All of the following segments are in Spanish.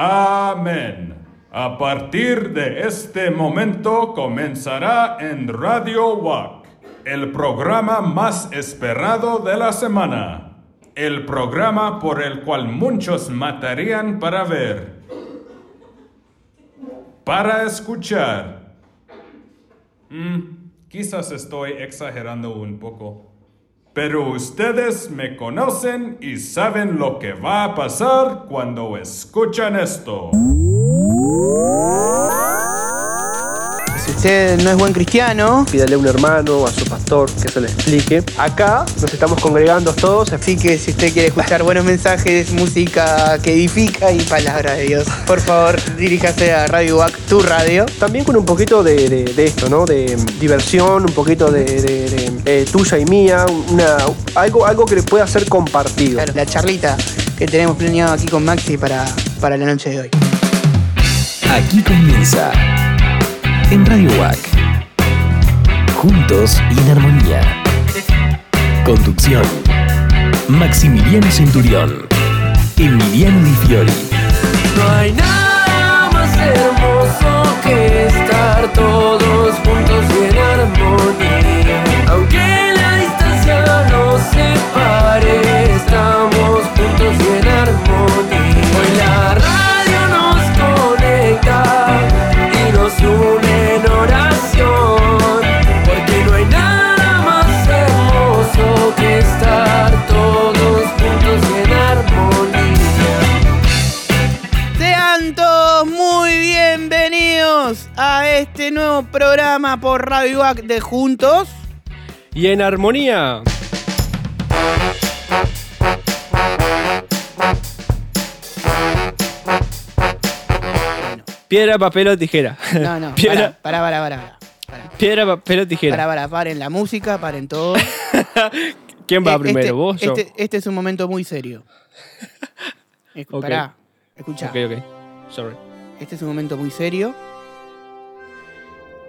Amén. A partir de este momento comenzará en Radio WAC, el programa más esperado de la semana. El programa por el cual muchos matarían para ver. Para escuchar. Mm, quizás estoy exagerando un poco. Pero ustedes me conocen y saben lo que va a pasar cuando escuchan esto. Si usted no es buen cristiano, Pídale a un hermano, a su pastor, que se le explique. Acá nos estamos congregando todos. así que si usted quiere escuchar buenos mensajes, música que edifica y palabra de Dios, por favor diríjase a Radio WAC, tu radio. También con un poquito de, de- de esto, ¿no? De mm, diversión, un poquito de, de- de, eh, tuya y mía, una, algo, algo que pueda ser compartido. Claro, la charlita que tenemos planeado aquí con Maxi para, para la noche de hoy. Aquí comienza en Radio WAC. Juntos y en armonía. Conducción. Maximiliano Centurión. Emiliano Di Fiori. No hay nada más hermoso que estar todos juntos y en armonía. Aunque la distancia nos separe, estamos juntos y en armonía. Este nuevo programa por Radio WAC de Juntos. Y en armonía. Piedra, papel o tijera. No, no, Piedra, para, para. Para, piedra, papel o tijera. para, para, paren la música, paren todo. ¿Quién va Eh, primero? este, ¿Vos? Yo. Este, este es un momento muy serio. Escu- Ok. Pará, escucha. Ok, ok. Sorry. Este es un momento muy serio.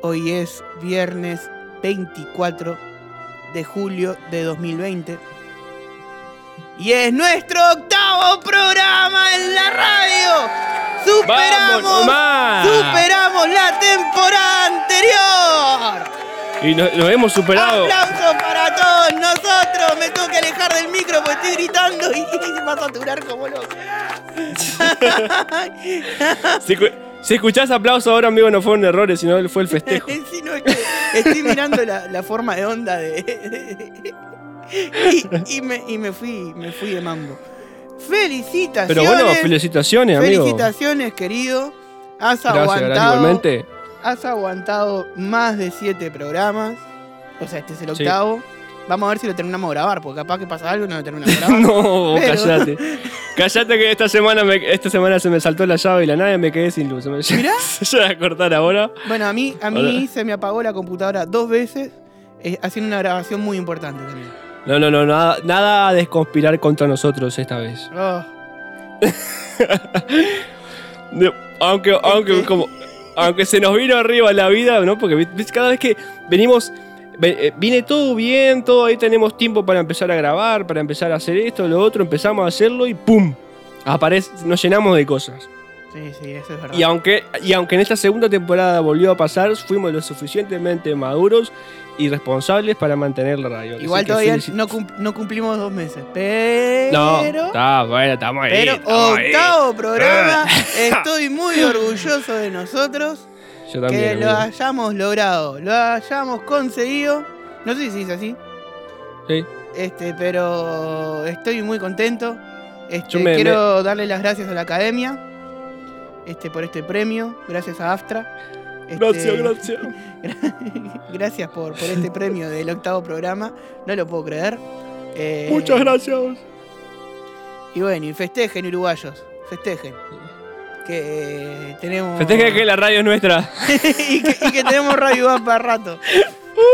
Hoy es viernes 24 de julio de 2020. Y es nuestro octavo programa en la radio. ¡Superamos! ¡Superamos la temporada anterior! Y nos, nos hemos superado. ¡Aplausos para todos nosotros! Me tengo que alejar del micro porque estoy gritando y, y se va a saturar como loco. Si, escu- si escuchás aplausos ahora, amigo, no fueron errores, sino fue el festejo. Estoy mirando la, forma de onda de. y, me, y me fui, me fui de mambo. Felicitaciones. Pero bueno, felicitaciones, amigo. Felicitaciones, querido. Has Gracias, aguantado. igualmente. Has aguantado más de siete programas. O sea, este es el Sí. Vamos a ver si lo terminamos de grabar, porque capaz que pasa algo y no lo terminamos de grabar. No, Pero- callate. Callate que esta semana, me- esta semana se me saltó la llave y la nave y me quedé sin luz. Me Mirá. se va a cortar ahora. Bueno, a mí, a mí Hola. se me apagó la computadora dos veces eh, haciendo una grabación muy importante también. No, no, no, nada, nada a desconspirar contra nosotros esta vez. Oh. Aunque, aunque, como, aunque se nos vino arriba la vida, ¿no? Porque cada vez que venimos, ve- viene todo bien, todo ahí tenemos tiempo para empezar a grabar, para empezar a hacer esto, lo otro, empezamos a hacerlo y ¡pum! Aparece, nos llenamos de cosas. Sí, sí, eso es verdad. Y aunque, y aunque en esta segunda temporada volvió a pasar, fuimos lo suficientemente maduros y responsables para mantener la radio. Igual todavía no, cum- no cumplimos dos meses, pero... No, está bueno, estamos ahí. pero estamos ahí. octavo programa, estoy muy orgulloso de nosotros Yo que lo amigo. hayamos logrado, lo hayamos conseguido. No sé si dice así, Sí. este, pero estoy muy contento. Este, me- quiero darle las gracias a la academia este, por este premio, gracias a Astra. Este, Gracias, gracias. gracias por, por este premio del octavo programa, no lo puedo creer. Eh, Muchas gracias. Y bueno, y festejen uruguayos, festejen. Que tenemos... Festeje que la radio es nuestra. y, que, y que tenemos radio para rato.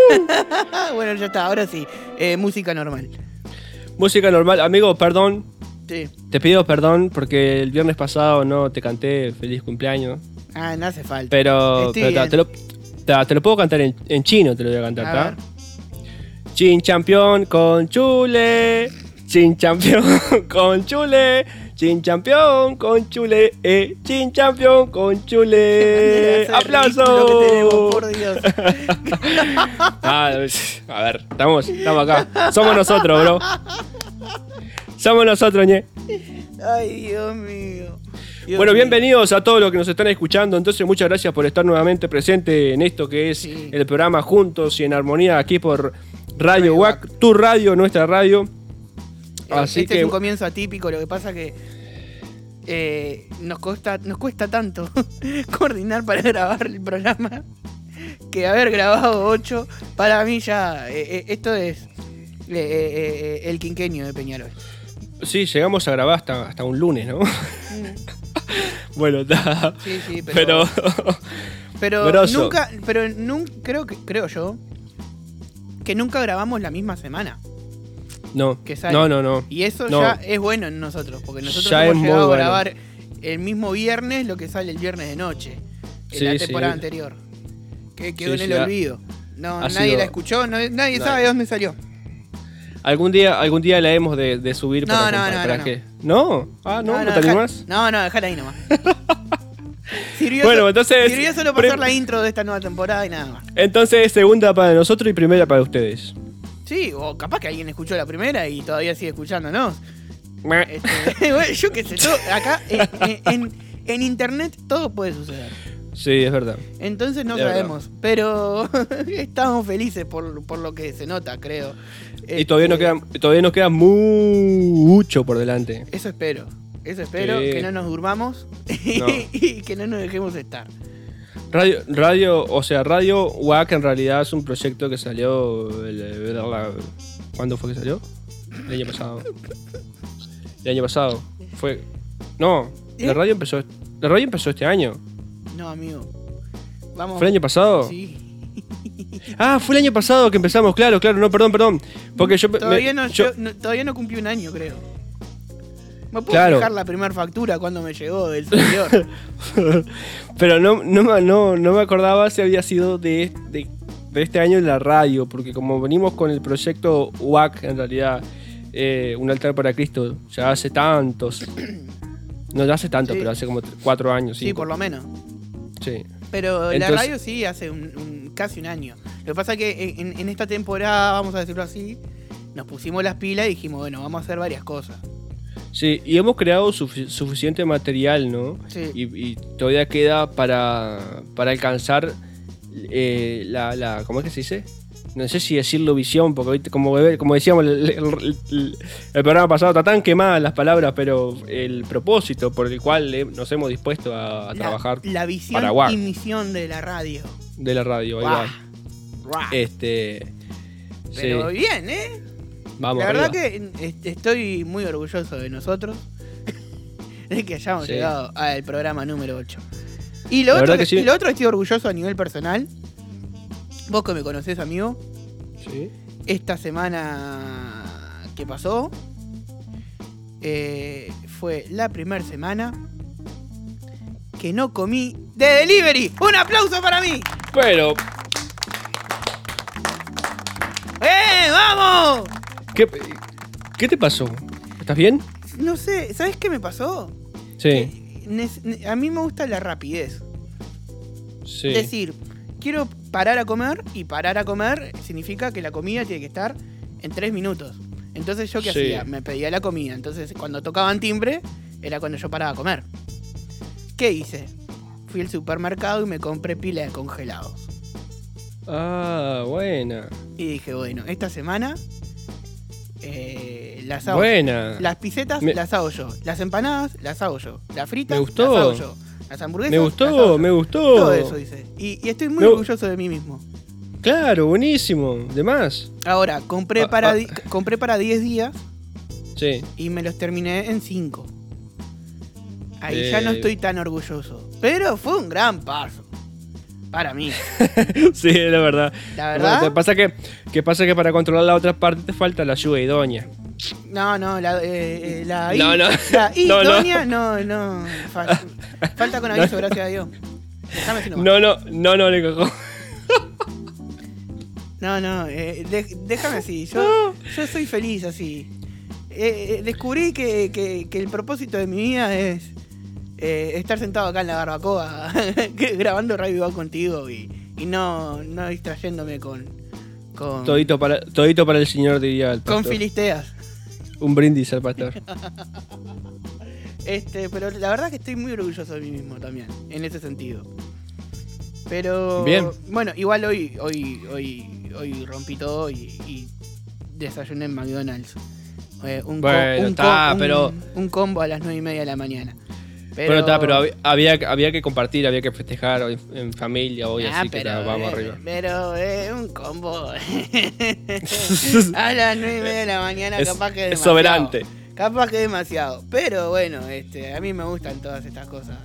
bueno, ya está, ahora sí. Eh, música normal. Música normal. Amigo, perdón. Sí. Te pido perdón porque el viernes pasado no te canté feliz cumpleaños. Ah, no hace falta. Pero, pero te, lo, ta- te lo puedo cantar en, en chino, te lo voy a cantar, A ¿tá? ver. Chin champion con chule. Chin champion con chule. Chin campeón con chule, eh. Chin campeón con chule. Que tenemos, por ¡Aplausos! Dios. Ah, a ver, estamos, estamos acá. Somos nosotros, bro. Somos nosotros, ñe. Ay, Dios mío. Dios Bueno, mío. bienvenidos a todos los que nos están escuchando. Entonces, muchas gracias por estar nuevamente presente en esto que es Sí. el programa Juntos y en Armonía aquí por Radio Radio WAC, tu radio, nuestra radio. Así este que es un comienzo atípico, lo que pasa que eh, nos, cuesta, nos cuesta tanto coordinar para grabar el programa que haber grabado 8, para mí ya, eh, eh, esto es eh, el quinquenio de Peñarol. sí, llegamos a grabar hasta, hasta un lunes, ¿no? bueno, está. Sí, sí, pero, Pero. pero grosso. nunca, pero nunca, creo que, creo yo, que nunca grabamos la misma semana. No, Que sale. no, no, no. Y eso No. ya es bueno en nosotros, porque nosotros Ya hemos llegado a bueno. grabar el mismo viernes lo que sale el viernes de noche, en Sí, la sí. temporada anterior. Que quedó Sí, en el olvido. No, nadie sido- la escuchó, no- nadie Nadie. sabe de dónde salió. Algún día, algún día la hemos de, de subir No, para, no, para, no, para no, que. ¿No? Ah, no, no, te animás? No, no, dejala ahí nomás. sirvió Bueno, so- entonces, Sirvió solo hacer la intro de esta nueva temporada y nada más. Entonces, segunda para nosotros y primera para ustedes. Sí, o capaz que alguien escuchó la primera y todavía sigue escuchándonos. Este, yo qué sé, todo- acá eh, eh, en, en internet todo puede suceder. Sí, es verdad. Entonces no verdad. sabemos, pero estamos felices por, por lo que se nota, creo. Y todavía nos Este, queda, todavía nos queda mucho por delante. Eso espero. Eso espero, Sí. que no nos durmamos No. y que no nos dejemos estar. Radio, radio, o sea, Radio WAC en realidad es un proyecto que salió. el- el- la- ¿Cuándo fue que salió? El año pasado. El año pasado. Fue. No, la ¿Eh? radio empezó. La radio empezó este año. No, amigo. Vamos. ¿Fue el año pasado? Sí. Ah, fue el año pasado que empezamos, claro, claro, no, perdón, perdón. Porque yo. me- Todavía, no, yo- yo- no- todavía no cumplí un año, creo. ¿Me puedo Claro. fijar la primera factura cuando me llegó del servidor? Pero no, no, me- no, no me acordaba si había sido de, de, de este año en la radio, porque como venimos con el proyecto WAC, en realidad, eh, Un altar para Cristo, ya hace tantos. No, ya hace tanto, Sí. pero hace como tr- cuatro años. sí, por lo menos. Sí. Pero la Entonces- radio sí hace un, un- casi un año. Lo que pasa es que en, en esta temporada, vamos a decirlo así, nos pusimos las pilas y dijimos, bueno, vamos a hacer varias cosas. Sí, y hemos creado sufi- suficiente material, ¿no? Sí. Y, y todavía queda para, para alcanzar eh, la, la. ¿Cómo es que se dice? No sé si decirlo visión, porque como, como decíamos el, el- el- el programa pasado, está tan quemadas las palabras, pero el propósito por el cual eh, nos hemos dispuesto a, a La- trabajar La, visión para y misión de la radio. de la radio. ahí va. Este. Pero sí, bien, ¿eh? Vamos. la verdad arriba. que este, estoy muy orgulloso de nosotros. de que hayamos Sí. llegado al programa número 8. Y lo, La otro que, que sí. y lo otro estoy orgulloso a nivel personal. Vos que me conocés, amigo. Sí. esta semana que pasó eh, fue la primera semana que no comí de delivery. ¡Un aplauso para mí! Pero, ¡Eh, vamos! ¿Qué, ¿qué te pasó? ¿Estás bien? No sé, ¿sabes qué me pasó? Sí. Que a mí me gusta la rapidez. Sí. Es decir, quiero parar a comer y parar a comer significa que la comida tiene que estar en tres minutos. Entonces yo qué Sí. hacía? Me pedía la comida. Entonces cuando tocaban timbre era cuando yo paraba a comer. ¿Qué hice? Fui al supermercado y me compré pila de congelados. Ah, buena. Y dije, bueno, esta semana eh, las hago Buena. Las pisetas Me- las hago yo. Las empanadas las hago yo. Las fritas Me gustó. las hago yo. Las hamburguesas Me las gustó, hago me yo. gustó. Todo eso hice. Y, y estoy muy Me- orgulloso de mí mismo. Claro, buenísimo. De más. Ahora, compré Ah, para ah. di- compré para 10 días Sí. y me los terminé en 5. Ahí ya no Eh. estoy tan orgulloso. Pero fue un gran paso. Para mí. sí, es la verdad. La Lo verdad. que pasa que, que pasa que para controlar la otra parte te falta la ayuda idónea. No, no, la, eh, eh, la I- No, no. La I, No, no. No, no. falta con aviso, gracias a Dios. Déjame así nomás. No, no, no, no, le cagó. No, no, eh, de- déjame así. Yo, yo soy feliz así. eh, descubrí que, que- que el propósito de mi vida es eh, estar sentado acá en la barbacoa grabando Radio contigo y, y no, no distrayéndome con, con, Todito para, todito para el señor, diría el con filisteas. Un brindis al pastor. Este, pero la verdad que estoy muy orgulloso de mí mismo también, en ese sentido. Pero Bien. bueno, igual hoy, hoy, hoy, hoy rompí todo y, y desayuné en McDonald's. Eh, un, Bueno, un está, un- pero- un combo a las nueve y media de la mañana. Pero, pero hab- había, había que compartir, había que festejar en, en familia hoy, Ah, así que pero, ya, vamos eh, arriba. Pero es un combo. a las nueve y media de la mañana, Es, capaz que es demasiado. soberante. Capaz que demasiado. Pero bueno, este, a mí me gustan todas estas cosas.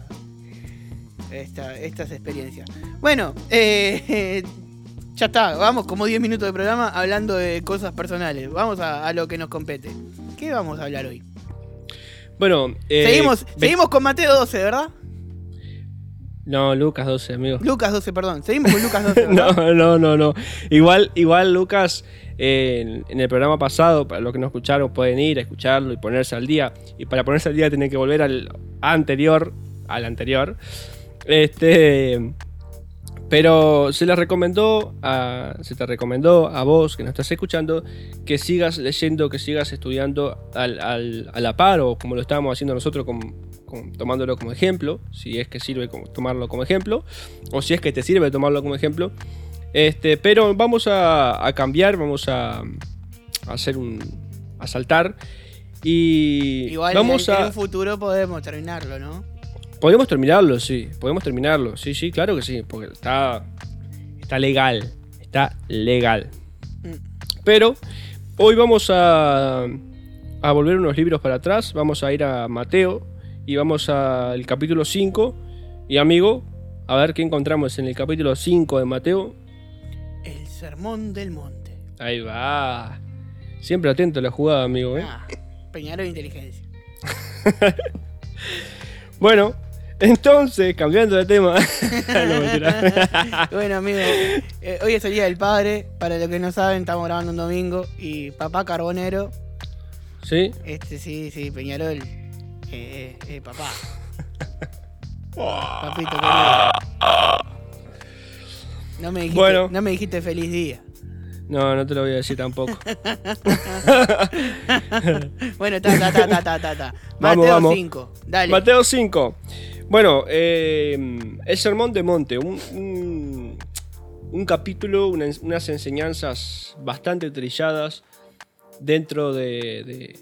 Esta- estas experiencias. Bueno, eh, ya está. Vamos como 10 minutos de programa hablando de cosas personales. Vamos a, a lo que nos compete. ¿Qué vamos a hablar hoy? Bueno, eh, seguimos, ve- seguimos con Mateo 12, ¿verdad? No, Lucas 12, amigo. Lucas 12, perdón. Seguimos con Lucas 12. ¿verdad? No, no, no, no. Igual, igual Lucas, eh, en, en el programa pasado, para los que no escucharon, pueden ir a escucharlo y ponerse al día. Y para ponerse al día tienen que volver al anterior, al anterior. Este, pero se les recomendó, a, se te recomendó a vos que nos estás escuchando que sigas leyendo, que sigas estudiando al, al- a la par o como lo estábamos haciendo nosotros, con- con- tomándolo como ejemplo, si es que sirve como, tomarlo como ejemplo, o si es que te sirve tomarlo como ejemplo. Este, pero vamos a, a cambiar, vamos a, a hacer un. a saltar. Y Igual vamos en, en a. un futuro podemos terminarlo, ¿no? Podemos terminarlo, sí. Podemos terminarlo. Sí, sí, claro que sí. Porque está. Está legal. Está legal. Mm. Pero hoy vamos a. A volver unos libros para atrás. Vamos a ir a Mateo. Y vamos al capítulo 5. Y amigo, a ver qué encontramos en el capítulo 5 de Mateo. El sermón del monte. Ahí va. Siempre atento a la jugada, amigo. ¿eh? Ah, Peñarol de inteligencia. Bueno, entonces, cambiando de tema. No, bueno, amigo, eh, hoy es el día del padre. Para los que no saben, estamos grabando un domingo. Y papá Carbonero, ¿Sí? este sí, sí, Peñarol, eh, eh, eh, papá. Papito. No me, dijiste, Bueno. no me dijiste feliz día. No, no te lo voy a decir tampoco. Bueno, ta, ta, ta, ta, ta, ta, ta. Vamos, Mateo vamos. 5, dale. Mateo 5. Bueno, el Sermón de Monte, un, un- capítulo, una- unas enseñanzas bastante trilladas dentro de,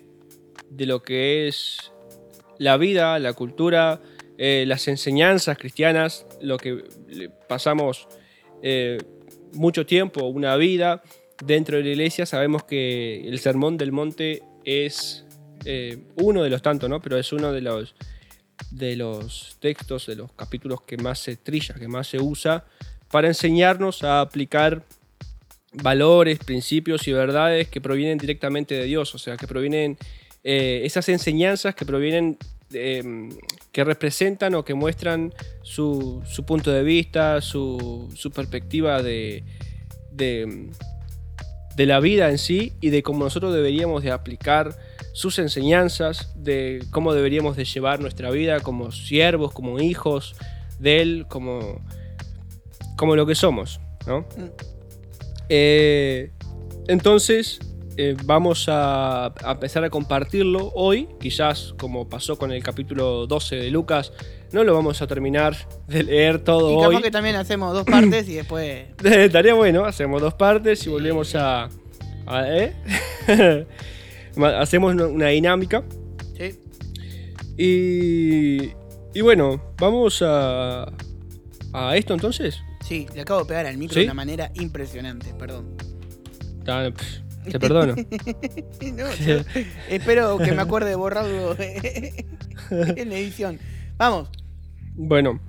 de- lo que es la vida, la cultura, eh, las enseñanzas cristianas, lo que pasamos eh, mucho tiempo, una vida dentro de la iglesia, sabemos que el Sermón del Monte es eh, uno de los tantos, ¿no? Pero es uno de los de los textos, de los capítulos que más se trilla, que más se usa para enseñarnos a aplicar valores, principios y verdades que provienen directamente de Dios, o sea, que provienen eh, esas enseñanzas que provienen, eh, que representan o que muestran su, su punto de vista, su, su perspectiva de, de la vida en sí y de cómo nosotros deberíamos de aplicar sus enseñanzas, de cómo deberíamos de llevar nuestra vida como siervos, como hijos de Él, como, como lo que somos, ¿no? Eh, entonces, eh, vamos a, a empezar a compartirlo hoy. Quizás, como pasó con el capítulo 12 de Lucas, no lo vamos a terminar de leer todo Y hoy. capaz que también hacemos dos partes y después. Estaría bueno, hacemos dos partes y volvemos a. a- ¿eh? Hacemos una- dinámica. Sí. Y. Y bueno, vamos a. a esto entonces. Sí, le acabo de pegar al micro ¿Sí? de una manera impresionante, perdón. Te perdono. No, espero que me acuerde de borrarlo en edición. Vamos. Bueno.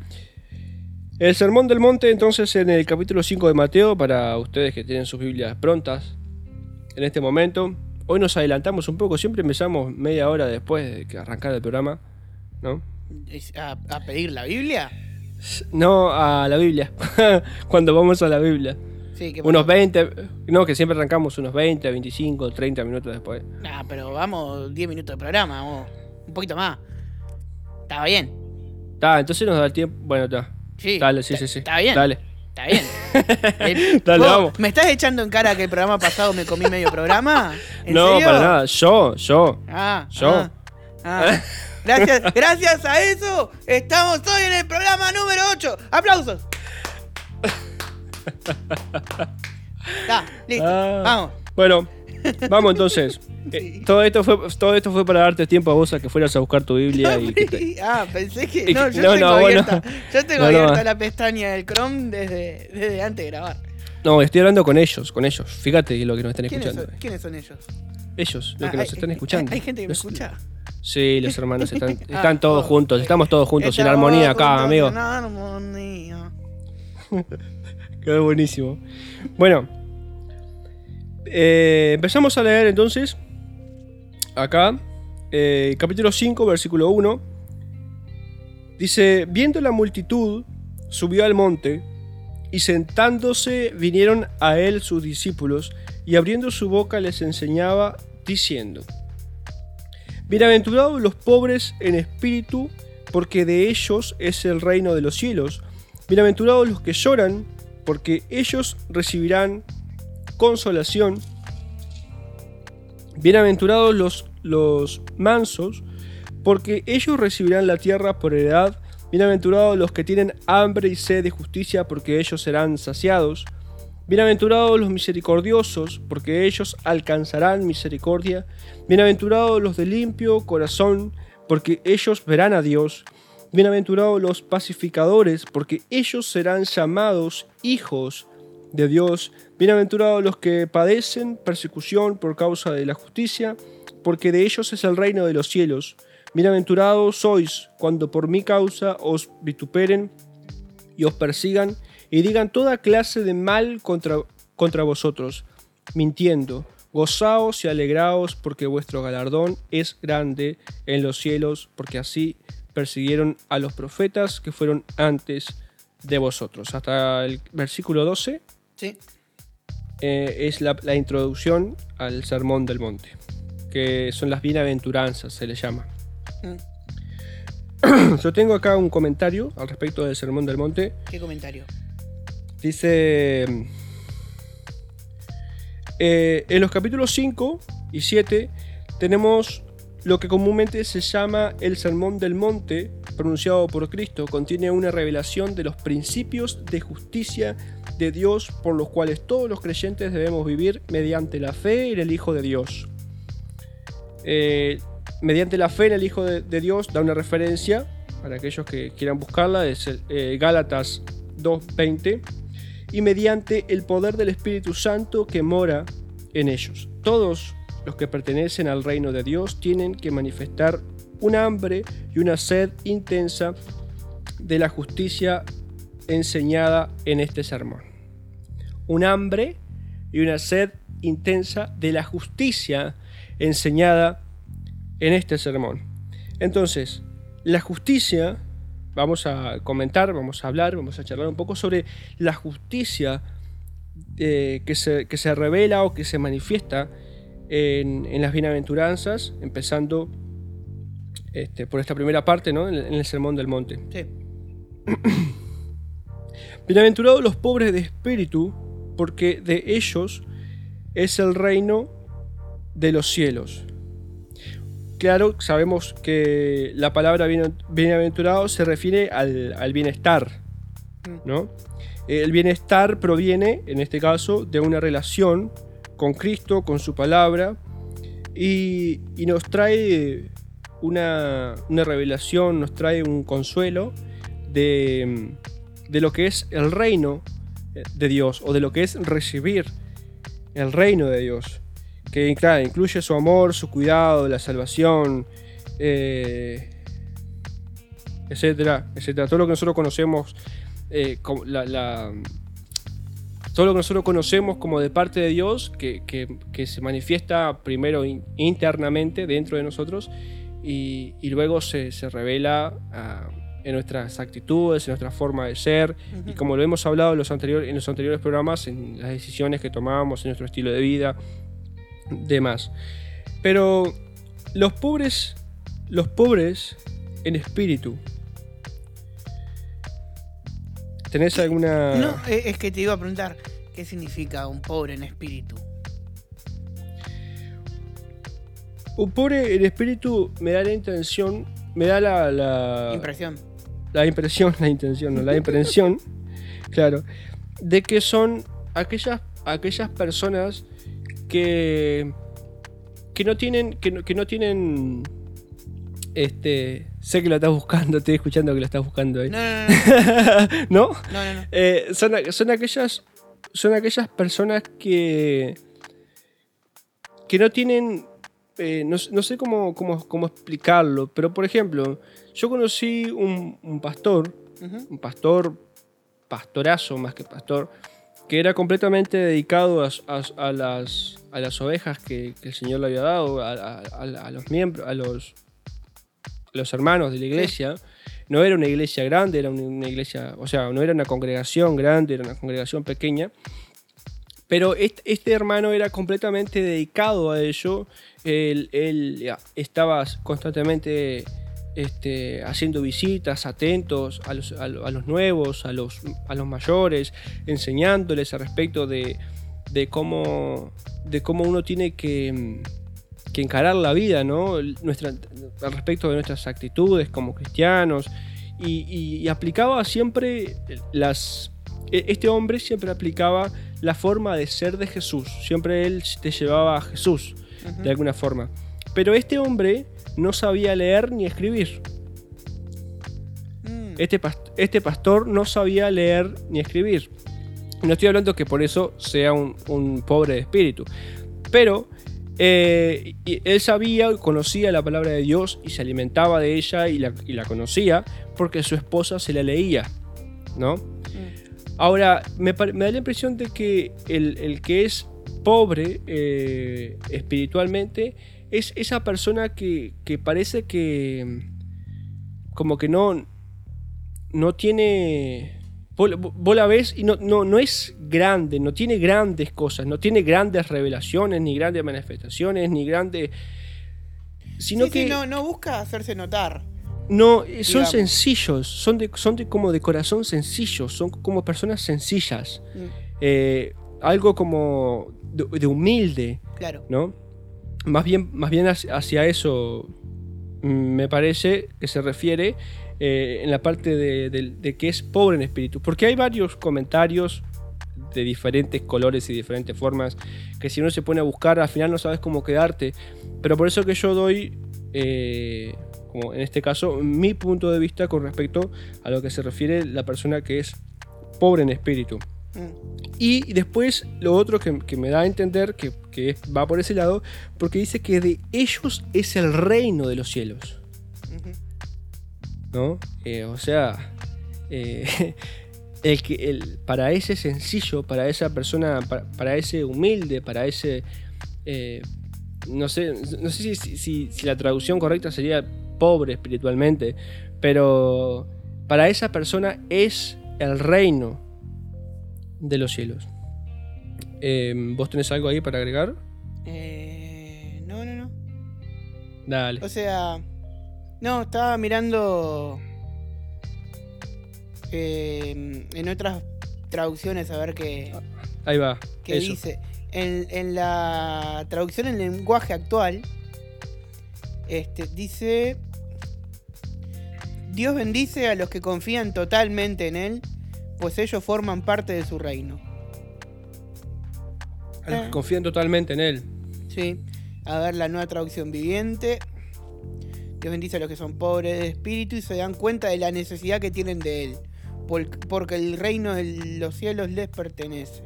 El Sermón del Monte, entonces, en el capítulo 5 de Mateo, para ustedes que tienen sus Biblias prontas en este momento. Hoy nos adelantamos un poco, siempre empezamos media hora después de que arrancar el programa, ¿no? ¿A, a pedir la Biblia? No a la Biblia, cuando vamos a la Biblia. Sí, ¿qué Unos pasó? 20, no, que siempre arrancamos unos 20, 25, 30 minutos después. Nah, pero vamos 10 minutos de programa, vamos. Un poquito más. Estaba bien. Está, entonces nos da el tiempo. Bueno, está. Sí. Dale, sí, Está- sí, sí. Está bien. Dale. Está bien. El- Dale, ¿Vos vamos. ¿Me estás echando en cara que el programa pasado me comí medio programa? ¿En No, serio? para nada. Yo, yo. Ah, Yo. ah, ah. Gracias, gracias a eso estamos hoy en el programa número 8. ¡Aplausos! Está, listo. Ah. Vamos. Bueno, vamos entonces. Eh, todo, esto fue, todo esto fue para darte tiempo a vos a que fueras a buscar tu Biblia y que te- Ah, pensé que. y No, yo no, tengo no, bueno. yo tengo abierta la pestaña del Chrome desde, desde antes de grabar. No, estoy hablando con ellos, con ellos. Fíjate lo que nos están ¿Quiénes escuchando. son, quiénes son ellos? Ellos, los Ah, que nos hay- están escuchando. ¿Hay gente que me Los- escucha? Sí, los hermanos están, Ah, están todos oh, juntos, estamos todos juntos, en armonía acá, amigo. En armonía. Quedó buenísimo. Bueno, eh, empezamos a leer entonces acá, eh, capítulo 5, versículo 1. Dice, viendo la multitud, subió al monte, y sentándose vinieron a él sus discípulos, y abriendo su boca les enseñaba, diciendo, Bienaventurados los pobres en espíritu, porque de ellos es el reino de los cielos. Bienaventurados los que lloran, porque ellos recibirán consolación. Bienaventurados los, los mansos, porque ellos recibirán la tierra por heredad. Bienaventurados los que tienen hambre y sed de justicia, porque ellos serán saciados. Bienaventurados los misericordiosos, porque ellos alcanzarán misericordia. Bienaventurados los de limpio corazón, porque ellos verán a Dios. Bienaventurados los pacificadores, porque ellos serán llamados hijos de Dios. Bienaventurados los que padecen persecución por causa de la justicia, porque de ellos es el reino de los cielos. Bienaventurados sois cuando por mi causa os vituperen y os persigan y digan toda clase de mal contra, contra vosotros, mintiendo. Gozaos y alegraos porque vuestro galardón es grande en los cielos, porque así persiguieron a los profetas que fueron antes de vosotros. Hasta el versículo 12 Sí. eh, es la, la introducción al Sermón del Monte, que son las bienaventuranzas, se le llama. Mm. Yo tengo acá un comentario al respecto del Sermón del Monte. ¿Qué comentario? Dice, eh, en los capítulos 5 y 7 tenemos lo que comúnmente se llama el Sermón del Monte, pronunciado por Cristo, contiene una revelación de los principios de justicia de Dios por los cuales todos los creyentes debemos vivir mediante la fe en el Hijo de Dios. Eh, mediante la fe en el Hijo de, Dios da una referencia, para aquellos que quieran buscarla, es eh, Gálatas 2.20, y mediante el poder del Espíritu Santo que mora en ellos. Todos los que pertenecen al reino de Dios tienen que manifestar un hambre y una sed intensa de la justicia enseñada en este sermón. Un hambre y una sed intensa de la justicia enseñada en este sermón. Entonces, la justicia, vamos a comentar, vamos a hablar, vamos a charlar un poco sobre la justicia eh, que, se, que se revela o que se manifiesta en, en las bienaventuranzas, empezando este, por esta primera parte, ¿no? en, el, en el Sermón del Monte. Sí. Bienaventurados los pobres de espíritu, porque de ellos es el reino de los cielos. Claro, sabemos que la palabra bien- bienaventurado se refiere al, bienestar, ¿no? El bienestar proviene, en este caso, de una relación con Cristo, con su palabra, y, nos trae una, revelación, nos trae un consuelo de lo que es el reino de Dios, o de lo que es recibir el reino de Dios, que claro, incluye su amor, su cuidado, la salvación, eh, etcétera, etcétera. Todo lo que nosotros conocemos, eh, como la, la- todo lo que nosotros conocemos como de parte de Dios, que, que- que se manifiesta primero in- internamente dentro de nosotros y, y luego se, se revela a, en nuestras actitudes, en nuestra forma de ser, y como lo hemos hablado en los, anteriores, en los anteriores programas, en las decisiones que tomamos, en nuestro estilo de vida, demás. Pero los pobres, los pobres en espíritu. ¿Tenés alguna...? No, eh, es que te iba a preguntar, ¿qué significa un pobre en espíritu? Un pobre en espíritu me da la intención, me da la... la Impresión. la impresión, la intención, no, la impresión, claro, de que son aquellas, aquellas personas que, que no tienen, que no, que no tienen, este, sé que lo estás buscando, estoy escuchando que lo estás buscando ahí, No, no, no, ¿no? no, no, no. Eh, son, son aquellas, son aquellas personas que, que no tienen, eh, no, no sé cómo, cómo, cómo explicarlo, pero por ejemplo, yo conocí un, un pastor, un pastor, pastorazo más que pastor, que era completamente dedicado a, a- a las, a las ovejas que, el Señor le había dado, a, los miembros, a los, los hermanos de la iglesia. No era una iglesia grande, era una- iglesia, o sea, no era una congregación grande, era una congregación pequeña. Pero este, hermano era completamente dedicado a ello. Él, estaba constantemente este, haciendo visitas, atentos a los, a lo- a los nuevos, a los, a los mayores, enseñándoles al respecto de, de cómo, de cómo uno tiene que, que encarar la vida, ¿no? Nuestra, al respecto de nuestras actitudes como cristianos. Y, y- y aplicaba siempre las... e- Este hombre siempre aplicaba la forma de ser de Jesús. Siempre él te llevaba a Jesús, de alguna forma. Pero este hombre no sabía leer ni escribir. Mm. Este, past- este pastor no sabía leer ni escribir. No estoy hablando que por eso sea un, un pobre de espíritu. Pero eh, y él sabía, conocía la palabra de Dios y se alimentaba de ella y la, y la conocía porque su esposa se la leía. ¿No? Ahora, me, me da la impresión de que el, el que es pobre eh, espiritualmente es esa persona que, que parece que mm, como que no, no tiene... Vos, vos la ves y no, no, no es grande, no tiene grandes cosas, no tiene grandes revelaciones, ni grandes manifestaciones, ni grandes... Sino Sí, que sí, no, no busca hacerse notar. no, eh, son Digamos. sencillos, son, de, son de, como de corazón sencillos, son como personas sencillas. Mm, Eh, algo como de, de humilde, Claro. ¿no? Más bien, más bien hacia, hacia eso mm, me parece que se refiere eh, en la parte de, de- de que es pobre en espíritu. Porque hay varios comentarios de diferentes colores y diferentes formas que si uno se pone a buscar al final no sabes cómo quedarte. Pero por eso que yo doy, eh, como en este caso, mi punto de vista con respecto a lo que se refiere la persona que es pobre en espíritu. Mm. Y después lo otro que, que me da a entender que, va por ese lado, porque dice que de ellos es el reino de los cielos. ¿No? Eh, o sea, eh, el que, el, para ese sencillo, para esa persona, para, para ese humilde, para ese... eh, no sé, no sé si, si- si- la traducción correcta sería pobre espiritualmente, pero para esa persona es el reino de los cielos. ¿Vos tenés algo ahí para agregar? Eh, no, no, no. Dale. O sea, no, estaba mirando eh, en otras traducciones a ver qué, Ahí va. qué eso. dice. En, en la traducción en lenguaje actual, este, dice: Dios bendice a los que confían totalmente en Él, pues ellos forman parte de su reino. A los que Eh. confían totalmente en él. Sí. A ver la nueva traducción viviente. Dios bendice a los que son pobres de espíritu y se dan cuenta de la necesidad que tienen de Él. por- Porque el reino de los cielos les pertenece.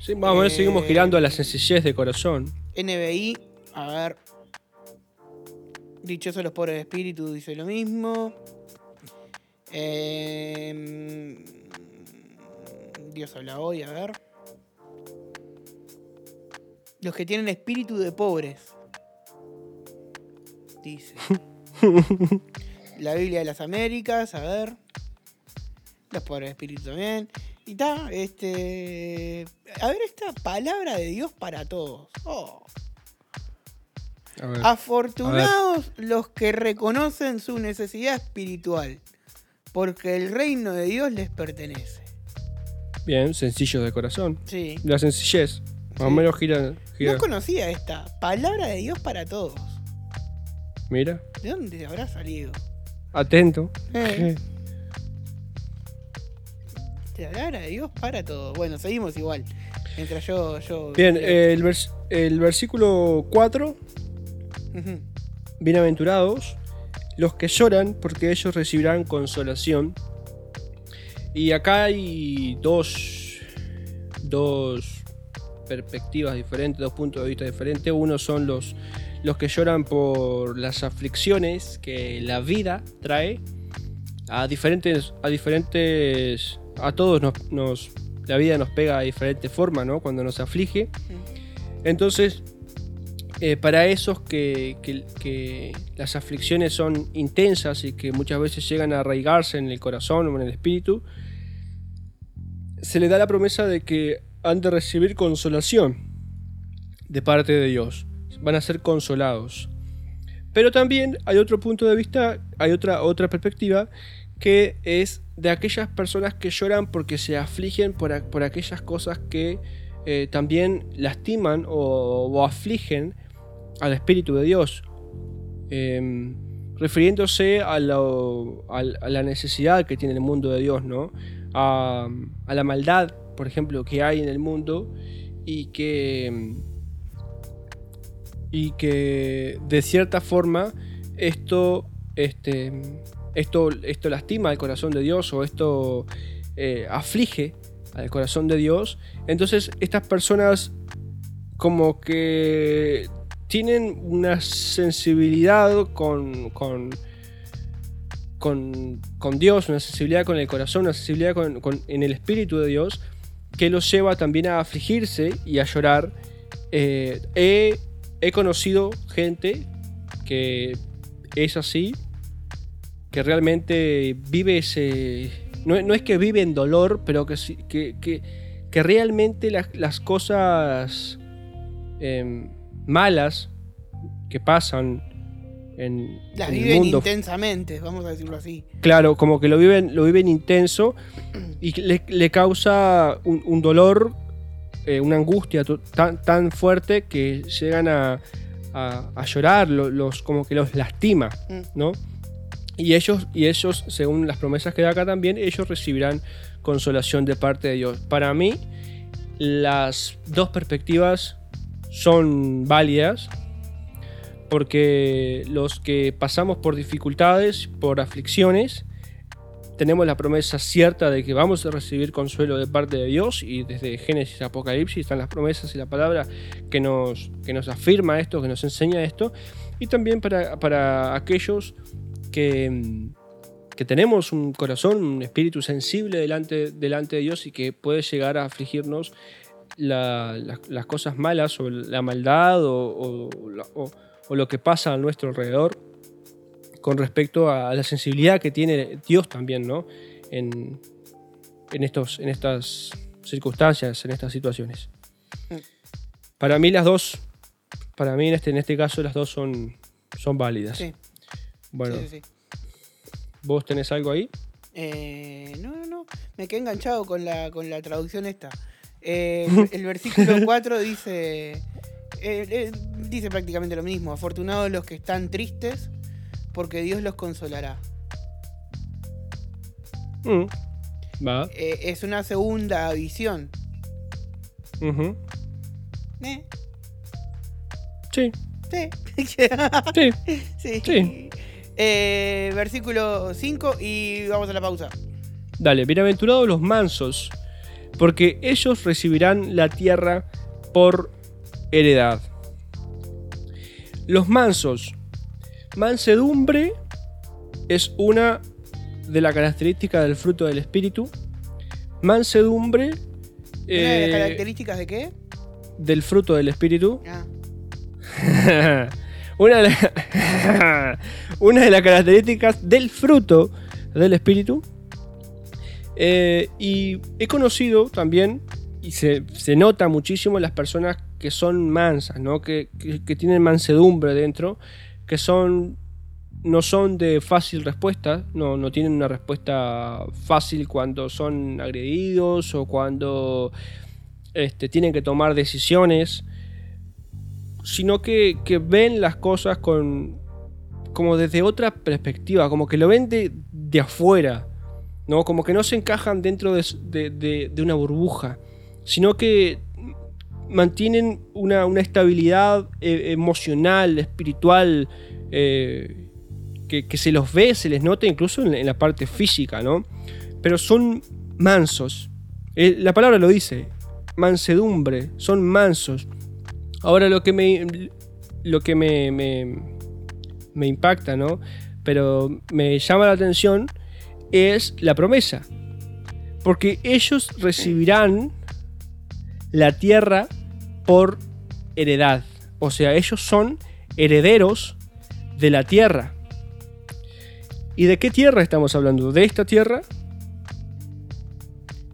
Sí, vamos a ver, Eh. seguimos girando a la sencillez de corazón. NBI, a ver. Dichosos los pobres de espíritu, dice lo mismo. Em, Dios habla hoy, a ver. Los que tienen espíritu de pobres. Dice. la Biblia de las Américas, a ver. Los pobres espíritus también. Y está, este. A ver, esta palabra de Dios para todos. Oh. Ver. Afortunados los que reconocen su necesidad espiritual, porque el reino de Dios les pertenece. Bien, sencillo de corazón. Sí. La sencillez. Más o Sí. menos gira. gira. No conocía esta palabra de Dios para todos. Mira, ¿De dónde habrá salido? atento. Eh. La palabra de Dios para todos. Bueno, seguimos igual. Mientras yo. yo Bien, el, vers- el versículo 4. Ujú. Bienaventurados los que lloran, porque ellos recibirán consolación. Y acá hay dos, dos perspectivas diferentes, dos puntos de vista diferentes. Uno son los, los que lloran por las aflicciones que la vida trae a diferentes, a diferentes, a todos nos, nos- la vida nos pega de diferente forma, ¿no? Cuando nos aflige. Entonces, eh, para esos que, que- que las aflicciones son intensas y que muchas veces llegan a arraigarse en el corazón o en el espíritu, se le da la promesa de que han de recibir consolación de parte de Dios. Van a ser consolados. Pero también hay otro punto de vista, hay otra, otra perspectiva, que es de aquellas personas que lloran porque se afligen por, por aquellas cosas que eh, también lastiman o, afligen al Espíritu de Dios. Em, refiriéndose a, lo- a la necesidad que tiene el mundo de Dios, ¿no? A, a la maldad, por ejemplo, que hay en el mundo y que, em, y que de cierta forma esto, este, esto, esto lastima al corazón de Dios o esto eh, aflige al corazón de Dios. Entonces estas personas como que tienen una sensibilidad con, con, con, con Dios, una sensibilidad con el corazón, una sensibilidad con- en el espíritu de Dios, que los lleva también a afligirse y a llorar. Eh, he, he conocido gente que es así, que realmente vive ese... No, no es que vive en dolor, pero que, que, que, que realmente las, las cosas em, malas que pasan en, Las en el viven mundo intensamente, vamos a decirlo así. Claro, como que lo viven, lo viven intenso y le, le causa un, un dolor, eh, una angustia tan, tan fuerte que llegan a, a- a llorar, lo- los, como que los lastima, Mm. ¿no? Y ellos, y ellos, según las promesas que da acá también, ellos recibirán consolación de parte de Dios. Para mí, las dos perspectivas son válidas porque los que pasamos por dificultades, por aflicciones, tenemos la promesa cierta de que vamos a recibir consuelo de parte de Dios y desde Génesis a Apocalipsis están las promesas y la palabra que nos, que nos afirma esto, que nos enseña esto. Y también para, para aquellos que, que tenemos un corazón, un espíritu sensible delante, delante de Dios y que puede llegar a afligirnos la- la- las cosas malas o la maldad o- o lo que pasa a nuestro alrededor con respecto a la sensibilidad que tiene Dios también, ¿no? En, en, estos, en estas circunstancias, en estas situaciones. Mm. Para mí las dos, para mí en este, en este caso las dos son, son válidas. Sí, Bueno, sí, sí. ¿vos tenés algo ahí? Eh, no, no, no. Me quedé enganchado con la, con la traducción esta. Eh, el, versículo 4 dice. eh, dice prácticamente lo mismo. Afortunados los que están tristes, porque Dios los consolará. Mm. Va. Eh, es una segunda visión. Ujú. ¿Eh? Sí, Sí. sí. sí. Sí. Eh, versículo 5 y vamos a la pausa. Dale, bienaventurados los mansos, porque ellos recibirán la tierra por heredad. Los mansos. Mansedumbre es una de las características del fruto del espíritu. Mansedumbre ¿Una de las eh, características de qué? del fruto del espíritu. Ah, Una de, la- una de las características del fruto del espíritu. eh, y he conocido también, y se, se nota muchísimo las personas que son mansas, ¿no? que, que- que tienen mansedumbre dentro, que son no son de fácil respuesta, no, no tienen una respuesta fácil cuando son agredidos o cuando este, tienen que tomar decisiones, sino que, que ven las cosas con, como desde otra perspectiva, como que lo ven de, de afuera, ¿no? como que no se encajan dentro de, de- de- de una burbuja, sino que mantienen una, una estabilidad eh, emocional, espiritual, eh, que, que se los ve, se les nota incluso en, la- parte física, ¿no? Pero son mansos. Eh, la palabra lo dice, mansedumbre, son mansos. Ahora lo que me, lo que me, me impacta, ¿no? Pero me llama la atención es la promesa. Porque ellos recibirán la tierra por heredad. O sea, ellos son herederos de la tierra. ¿Y de qué tierra estamos hablando? ¿De esta tierra?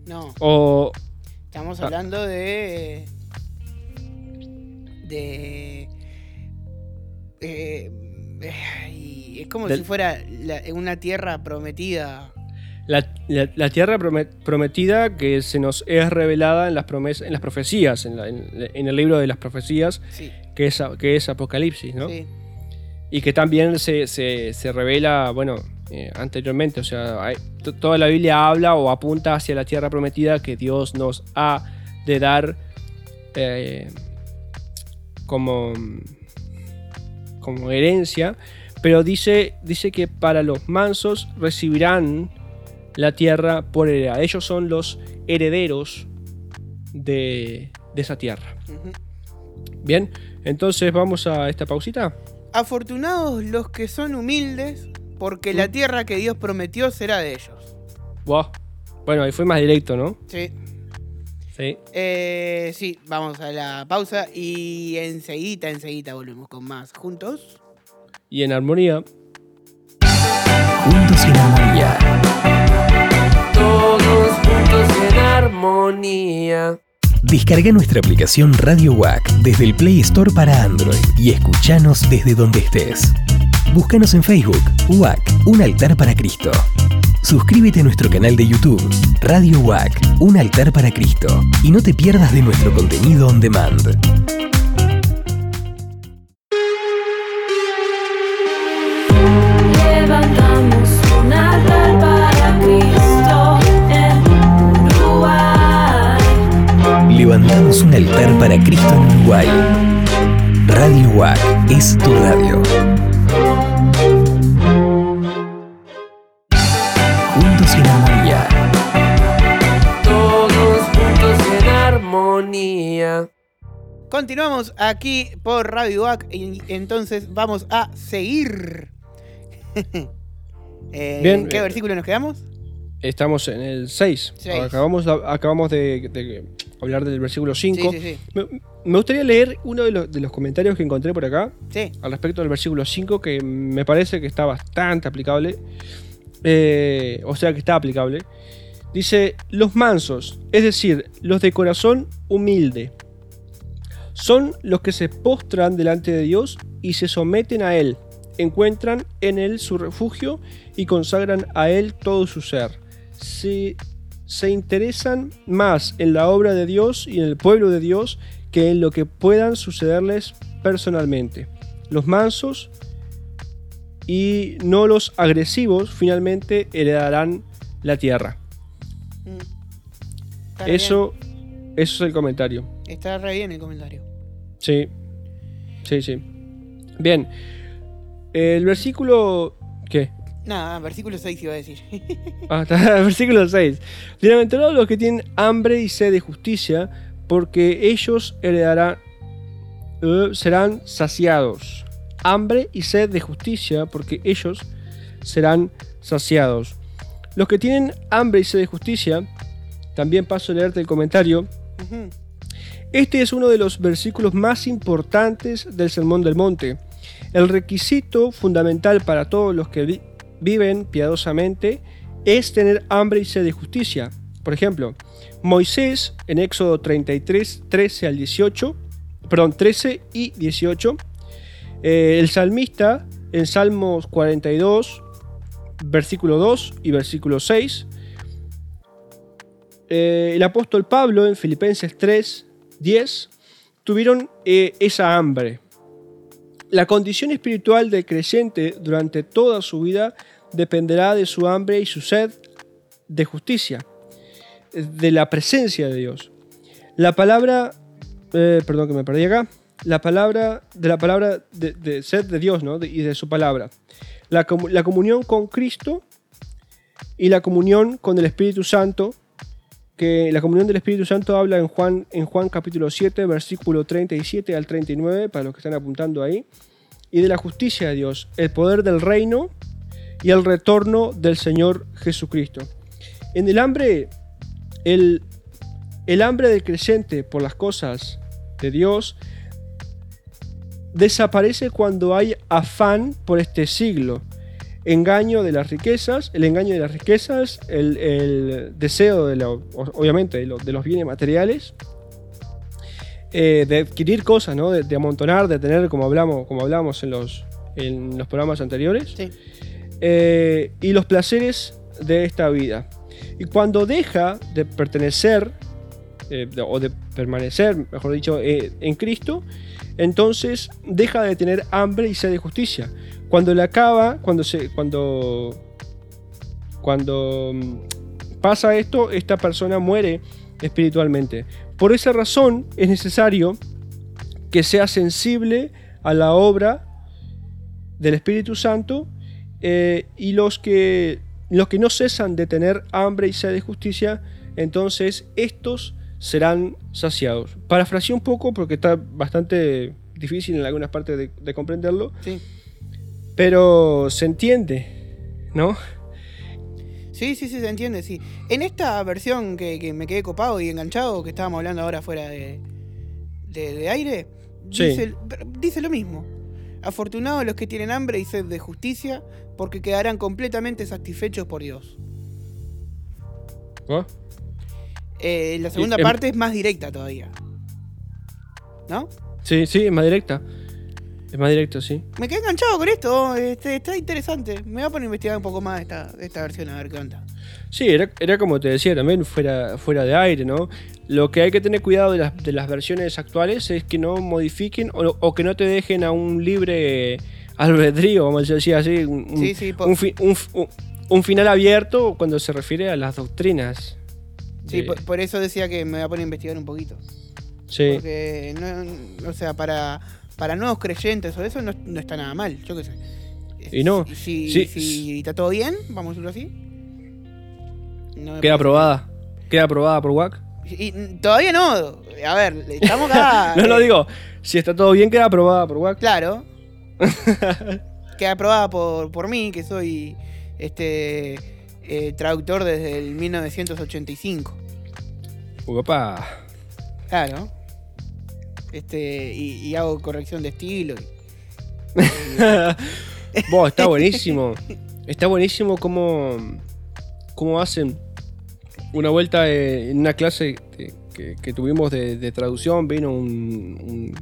No, ¿O estamos Ah. hablando de. de. eh, ay, es como Del- si fuera la- una tierra prometida. La, la- la tierra prome- prometida que se nos es revelada en las, promes- en las profecías, en, la- en- en el libro de las profecías, Sí, que es, que es Apocalipsis, ¿no? sí. Y que también se, se- se revela, bueno, eh, anteriormente, o sea, hay- toda la Biblia habla o apunta hacia la tierra prometida que Dios nos ha de dar eh, como, como herencia, pero dice, dice que para los mansos recibirán la tierra por heredad. Ellos son los herederos de, de esa tierra. Bien, entonces vamos a esta pausita. Afortunados los que son humildes, porque la tierra que Dios prometió será de ellos. Wow. Bueno, ahí fue más directo, ¿no? Sí. Sí. Eh, sí, vamos a la pausa y enseguida, enseguida volvemos con más. ¿Juntos? Y en armonía. Juntos y en armonía. Descarga nuestra aplicación Radio WAC desde el Play Store para Android y escuchanos desde donde estés. Búscanos en Facebook, WAC, un altar para Cristo. Suscríbete a nuestro canal de YouTube, Radio WAC, un altar para Cristo, y no te pierdas de nuestro contenido on demand. Levantamos un altar para Cristo en Uruguay. Radio WAC es tu radio. Juntos en armonía. Todos juntos en armonía. Continuamos aquí por Radio UAC y entonces vamos a seguir. Eh, Bien, ¿En qué eh, versículo nos quedamos? Estamos en el 6. Seis. Acabamos, acabamos de, de hablar del versículo 5. Sí, sí, sí. Me, me gustaría leer uno de los, de los comentarios que encontré por acá al respecto del versículo 5 que me parece que está bastante aplicable. Eh, o sea que está aplicable. Dice, los mansos, es decir, los de corazón humilde, son los que se postran delante de Dios y se someten a Él, encuentran en Él su refugio y consagran a Él todo su ser. Se, se interesan más en la obra de Dios y en el pueblo de Dios que en lo que puedan sucederles personalmente. Los mansos y no los agresivos finalmente heredarán la tierra. mm. Eso, eso es el comentario. Está re bien el comentario. Sí, sí, sí. Bien, el versículo... ¿Qué? Nada, versículo 6 iba a decir. Ah, versículo 6. Bienaventurados los que tienen hambre y sed de justicia, porque ellos heredarán, eh, serán saciados. Hambre y sed de justicia, porque ellos serán saciados. Los que tienen hambre y sed de justicia, también paso a leerte el comentario. Este es uno de los versículos más importantes del Sermón del Monte. El requisito fundamental para todos los que viven piadosamente es tener hambre y sed de justicia. Por ejemplo, Moisés en Éxodo 33, 13 al 18, perdón, 13 y 18, eh, el salmista en Salmos 42, versículo 2 y versículo 6, eh, el apóstol Pablo en Filipenses 3, 10, tuvieron eh, esa hambre. La condición espiritual del creyente durante toda su vida dependerá de su hambre y su sed de justicia, de la presencia de Dios. La palabra, eh, perdón que me perdí acá, la palabra, de la palabra de, sed de Dios ¿no? Y de su palabra. La, la comunión con Cristo y la comunión con el Espíritu Santo, que la comunión del Espíritu Santo habla en Juan, en Juan capítulo 7, versículo 37 al 39, para los que están apuntando ahí, y de la justicia de Dios, el poder del reino y el retorno del Señor Jesucristo. En el hambre, el, el hambre del creyente por las cosas de Dios desaparece cuando hay afán por este siglo. Engaño de las riquezas, el engaño de las riquezas, el, el deseo de obviamente de, lo- de los bienes materiales, eh, de adquirir cosas, ¿no? de, de amontonar, de tener, como hablamos, como hablamos en los, en los programas anteriores, Sí. eh, y los placeres de esta vida. Y cuando deja de pertenecer, eh, o de permanecer, mejor dicho, en Cristo, entonces deja de tener hambre y sed de justicia. Cuando le acaba, cuando se, cuando, cuando mm, pasa esto, esta persona muere espiritualmente. Por esa razón es necesario que sea sensible a la obra del Espíritu Santo eh, y los que, los que no cesan de tener hambre y sed de justicia, entonces estos serán saciados. Parafraseé un poco porque está bastante difícil en algunas partes de, de comprenderlo, Sí. Pero se entiende, ¿no? Sí, sí, sí, se entiende, sí. En esta versión que, que me quedé copado y enganchado, que estábamos hablando ahora fuera de, de, de aire, Sí. dice, dice lo mismo. Afortunados los que tienen hambre y sed de justicia, porque quedarán completamente satisfechos por Dios. ¿No? Eh, la segunda parte es más directa todavía. ¿No? Sí, sí, es más directa. Es más directo, sí. Me quedé enganchado con esto, este, está interesante. Me voy a poner a investigar un poco más esta, esta versión, a ver qué onda. Sí, era, era como te decía también, fuera, fuera de aire, ¿no? Lo que hay que tener cuidado de las, de las versiones actuales es que no modifiquen o, o que no te dejen a un libre albedrío, vamos a decir así, un, Sí, sí, un un un- un final abierto cuando se refiere a las doctrinas. Sí, de- por, por eso decía que me voy a poner a investigar un poquito. sí. Porque, no, o sea, para, para nuevos creyentes o eso no, no está nada mal, yo qué sé. Y no, Si, sí. si está todo bien, vamos a decirlo así. No Queda aprobada. Queda aprobada por WAC. Y, todavía no. A ver, estamos acá. no, no eh, digo, si está todo bien, queda aprobada por WAC. Claro. Queda aprobada por, por mí, que soy este eh, traductor desde el 1985. Opa. Claro. Este, y, y hago corrección de estilo. Vos, está buenísimo. Está buenísimo cómo, cómo hacen una vuelta eh, en una clase que, que- que tuvimos de, de traducción. Vino un,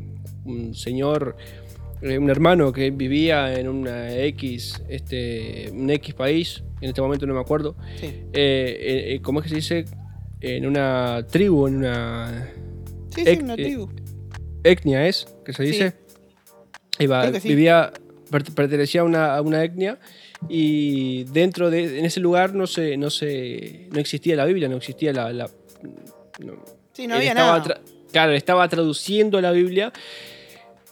un- un señor, eh, un hermano que vivía en una X, este, un X país. En este momento no me acuerdo. Sí. Eh, ¿Cómo es que se dice? En una tribu, en una Sí, sí, una tribu. Etnia es, que se dice. Sí. vivía, per- pertenecía a una, a una etnia y dentro de, en ese lugar no se, no se, no existía la Biblia, no existía la, la- no, Sí, no había nada. tra- claro, estaba traduciendo la Biblia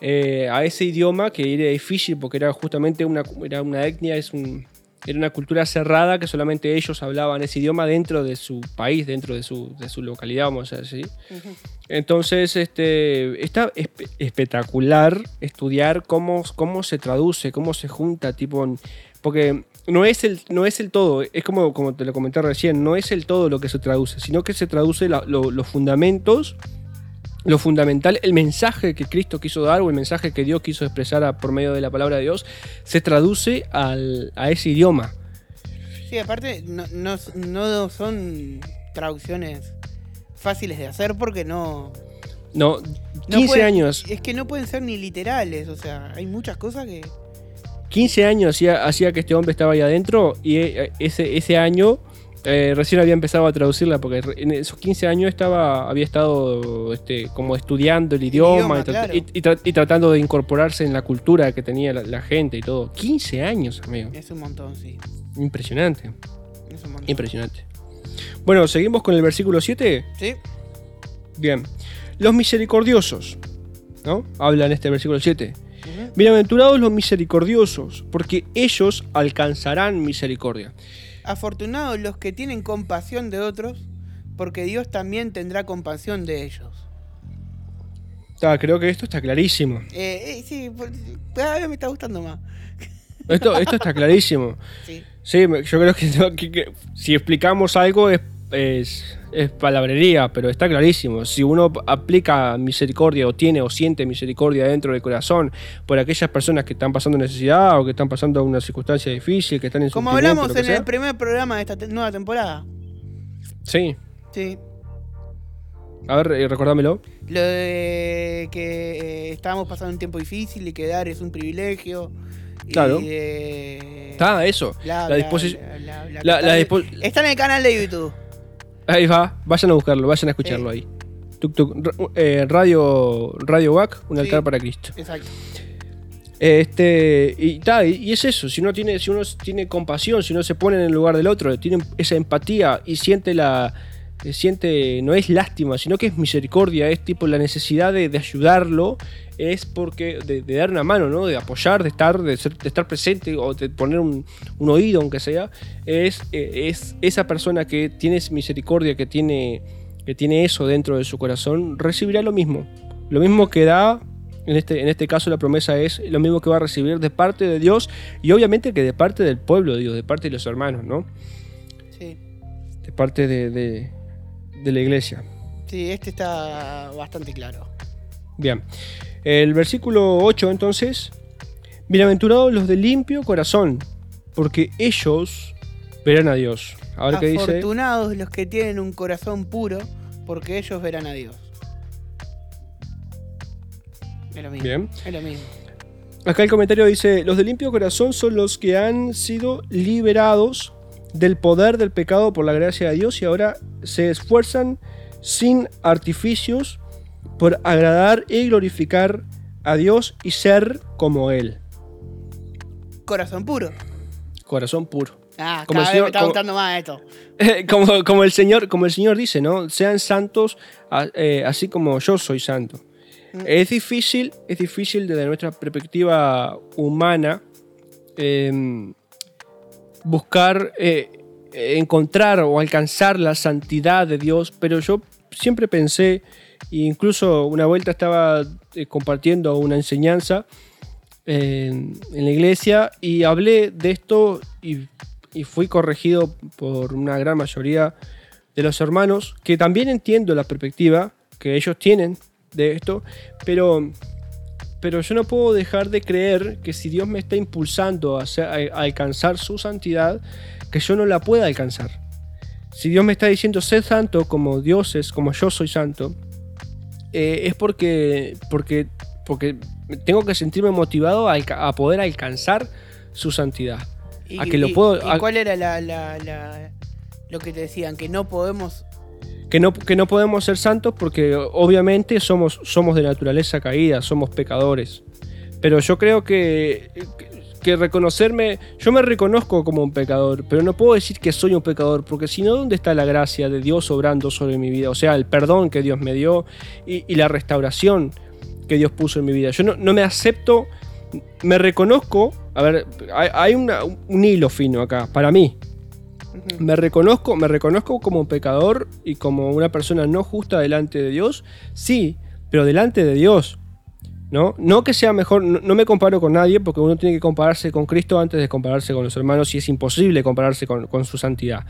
eh, a ese idioma que era difícil porque era justamente una, era una etnia, es un, era una cultura cerrada que solamente ellos hablaban ese idioma dentro de su país, dentro de su, de su localidad, vamos a decir. Ujú. Entonces, este, está espe- espectacular estudiar cómo, cómo se traduce, cómo se junta, tipo, porque no es el, no es el todo, es como, como te lo comenté recién, no es el todo lo que se traduce, sino que se traduce los fundamentos lo fundamental, el mensaje que Cristo quiso dar o el mensaje que Dios quiso expresar por medio de la palabra de Dios, se traduce al- a ese idioma. Sí, aparte, no, no, no son traducciones fáciles de hacer porque no. No, no 15 pueden- años, Es que no pueden ser ni literales, o sea, hay muchas cosas que. 15 años hacía, hacía que este hombre estaba ahí adentro y eh, ese, ese año eh, recién había empezado a traducirla porque en esos 15 años estaba, había estado este, como estudiando el idioma, idioma, y, tra- claro. y- y tra- y tratando de incorporarse en la cultura que tenía la, la gente y todo. 15 años, amigo. Es un montón, sí. Impresionante, Es un montón. impresionante. Bueno, seguimos con el versículo 7. Sí, Bien. Los misericordiosos, ¿no? Habla en este versículo 7. Ujú. Bienaventurados los misericordiosos, porque ellos alcanzarán misericordia. Afortunados los que tienen compasión de otros, porque Dios también tendrá compasión de ellos. Ah, creo que esto está clarísimo. Eh, eh, sí, cada vez me está gustando más. Esto, esto está clarísimo. Sí. Sí, yo creo que, que- que si explicamos algo es, es, es palabrería, pero está clarísimo. Si uno aplica misericordia o tiene o siente misericordia dentro del corazón por aquellas personas que están pasando necesidad o que están pasando una circunstancia difícil, que están en Como sufrimiento, hablamos en sea. el primer programa de esta te- nueva temporada. Sí. Sí. A ver, eh, recordámelo. Lo de que eh, estábamos pasando un tiempo difícil y que dar es un privilegio. Claro. de- Está, eso. bla, la disposición. está- dispo- Está en el canal de YouTube. Ahí va, vayan a buscarlo, vayan a escucharlo Sí. ahí. Tuk, tuk, eh, radio, radio WAC, un Sí. altar para Cristo. Exacto. Este, y, ta, y- y es eso, si uno, tiene, si uno tiene compasión, si uno se pone en el lugar del otro, tiene esa empatía y siente la. Siente, no es lástima, sino que es misericordia, es tipo la necesidad de, de ayudarlo, es porque, de, de dar una mano, ¿no? De apoyar, de estar, de, ser- de estar presente o de poner un, un oído, aunque sea, es, eh, es esa persona que tiene misericordia, que tiene, que tiene eso dentro de su corazón, recibirá lo mismo. Lo mismo que da en este, en este caso la promesa es lo mismo que va a recibir de parte de Dios y obviamente que de parte del pueblo de Dios, de parte de los hermanos, ¿no? Sí. De parte de, de- de la iglesia. Sí, este está bastante claro. Bien. El versículo 8 entonces. Bienaventurados los de limpio corazón, porque ellos verán a Dios. Dice... Afortunados los que tienen un corazón puro, porque ellos verán a Dios. Es lo mismo. Bien. Es lo mismo. Acá el comentario dice, los de limpio corazón son los que han sido liberados del poder del pecado por la gracia de Dios y ahora se esfuerzan sin artificios por agradar y glorificar a Dios y ser como Él. Corazón puro. Corazón puro. Ah, Como cada el vez me señor- está como- gustando más esto. como, como el Señor, como el Señor dice, ¿no? Sean santos eh, así como yo soy santo. Es difícil, es difícil desde nuestra perspectiva humana em, buscar, eh, encontrar o alcanzar la santidad de Dios, pero yo siempre pensé, e incluso una vuelta estaba eh, compartiendo una enseñanza en, la iglesia y hablé de esto y, y fui corregido por una gran mayoría de los hermanos, que también entiendo la perspectiva que ellos tienen de esto, pero, pero yo no puedo dejar de creer que si Dios me está impulsando a, alcanzar su santidad, que yo no la pueda alcanzar. Si Dios me está diciendo, sed santo como Dios es, como yo soy santo, eh, es porque, porque, porque tengo que sentirme motivado a, poder alcanzar su santidad. ¿Y, A que lo puedo- y cuál era la, la- la- lo que te decían? Que no podemos... Que no, que no podemos ser santos porque obviamente somos, somos de naturaleza caída, somos pecadores. Pero yo creo que, que reconocerme, yo me reconozco como un pecador, pero no puedo decir que soy un pecador, porque si no, ¿dónde está la gracia de Dios obrando sobre mi vida? O sea, el perdón que Dios me dio y, y la restauración que Dios puso en mi vida. Yo no, no me acepto, me reconozco, a ver, hay, hay una- un hilo fino acá, para mí, Me reconozco, me reconozco como un pecador y como una persona no justa delante de Dios, sí, pero delante de Dios. ¿No? no que sea mejor, no, no me comparo con nadie porque uno tiene que compararse con Cristo antes de compararse con los hermanos y es imposible compararse con, con su santidad.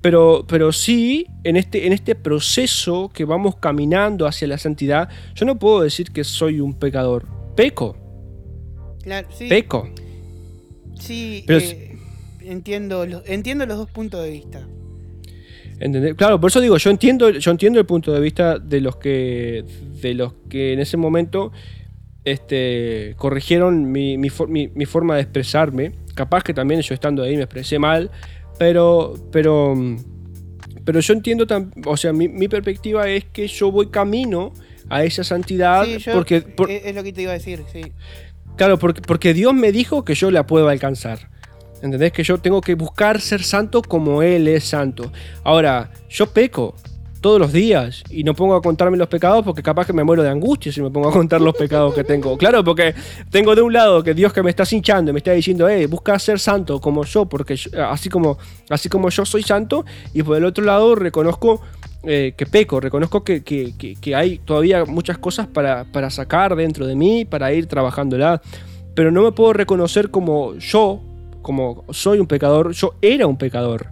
Pero, pero sí, en este, en este proceso que vamos caminando hacia la santidad, yo no puedo decir que soy un pecador. Peco, Claro, sí. peco. Sí, Pero eh, entiendo, entiendo los dos puntos de vista. ¿Entendés? Claro, por eso digo, yo entiendo, yo entiendo el punto de vista de los que, de los que en ese momento este, corrigieron mi, mi for- mi- mi forma de expresarme. Capaz que también yo estando ahí me expresé mal, pero, pero, pero yo entiendo, o sea, mi, mi perspectiva es que yo voy camino a esa santidad Sí, yo- porque, por- es, es lo que te iba a decir, sí. Claro, porque, porque Dios me dijo que yo la puedo alcanzar. ¿Entendés? Que yo tengo que buscar ser santo como Él es santo. Ahora, yo peco todos los días y no pongo a contarme los pecados porque capaz que me muero de angustia si me pongo a contar los pecados que tengo. Claro, porque tengo de un lado que Dios que me está cinchando y me está diciendo, eh, busca ser santo como yo, porque yo- así, como, así como yo soy santo, y por el otro lado reconozco eh, que peco, reconozco que, que- que- que hay todavía muchas cosas para, para sacar dentro de mí, para ir trabajándola, pero no me puedo reconocer como yo, como soy un pecador, yo era un pecador,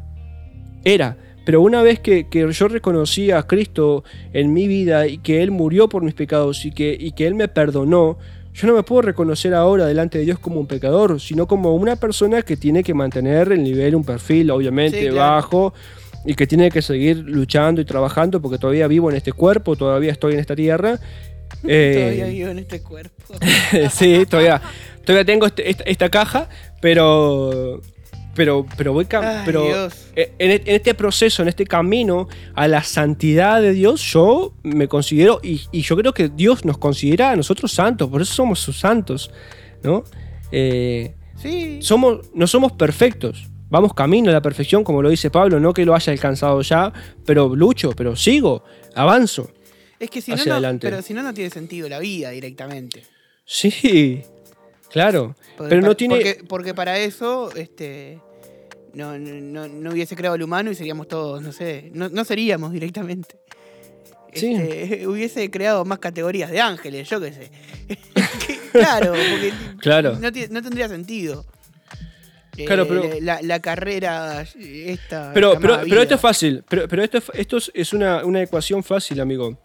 era, pero una vez que, que yo reconocí a Cristo en mi vida y que Él murió por mis pecados y que, y que Él me perdonó, yo no me puedo reconocer ahora delante de Dios como un pecador, sino como una persona que tiene que mantener el nivel, un perfil obviamente Sí, claro. bajo y que tiene que seguir luchando y trabajando porque todavía vivo en este cuerpo, todavía estoy en esta tierra. Eh, Todavía vivo en este cuerpo. sí, todavía, todavía tengo este- esta, esta caja, pero, pero, pero voy Ay, pero Dios. en, en este proceso, en este camino a la santidad de Dios, yo me considero y, y yo creo que Dios nos considera a nosotros santos, por eso somos sus santos, ¿no? Eh, Sí. somos, no somos perfectos. Vamos camino a la perfección, como lo dice Pablo, no que lo haya alcanzado ya, pero lucho, pero sigo, avanzo. Es que si no, no, pero si no, no tiene sentido la vida directamente. Sí, claro. Porque Pero no tiene. Porque, porque para eso, este. No, no, no- hubiese creado el humano y seríamos todos, no sé. No, no seríamos directamente. Sí. Este, hubiese creado más categorías de ángeles, yo qué sé. Claro, porque Claro. no, tendría sentido. Eh, Claro, pero- la, la carrera esta. Pero, pero, pero esto es fácil. Pero, pero esto, es- esto es- es una, una ecuación fácil, amigo.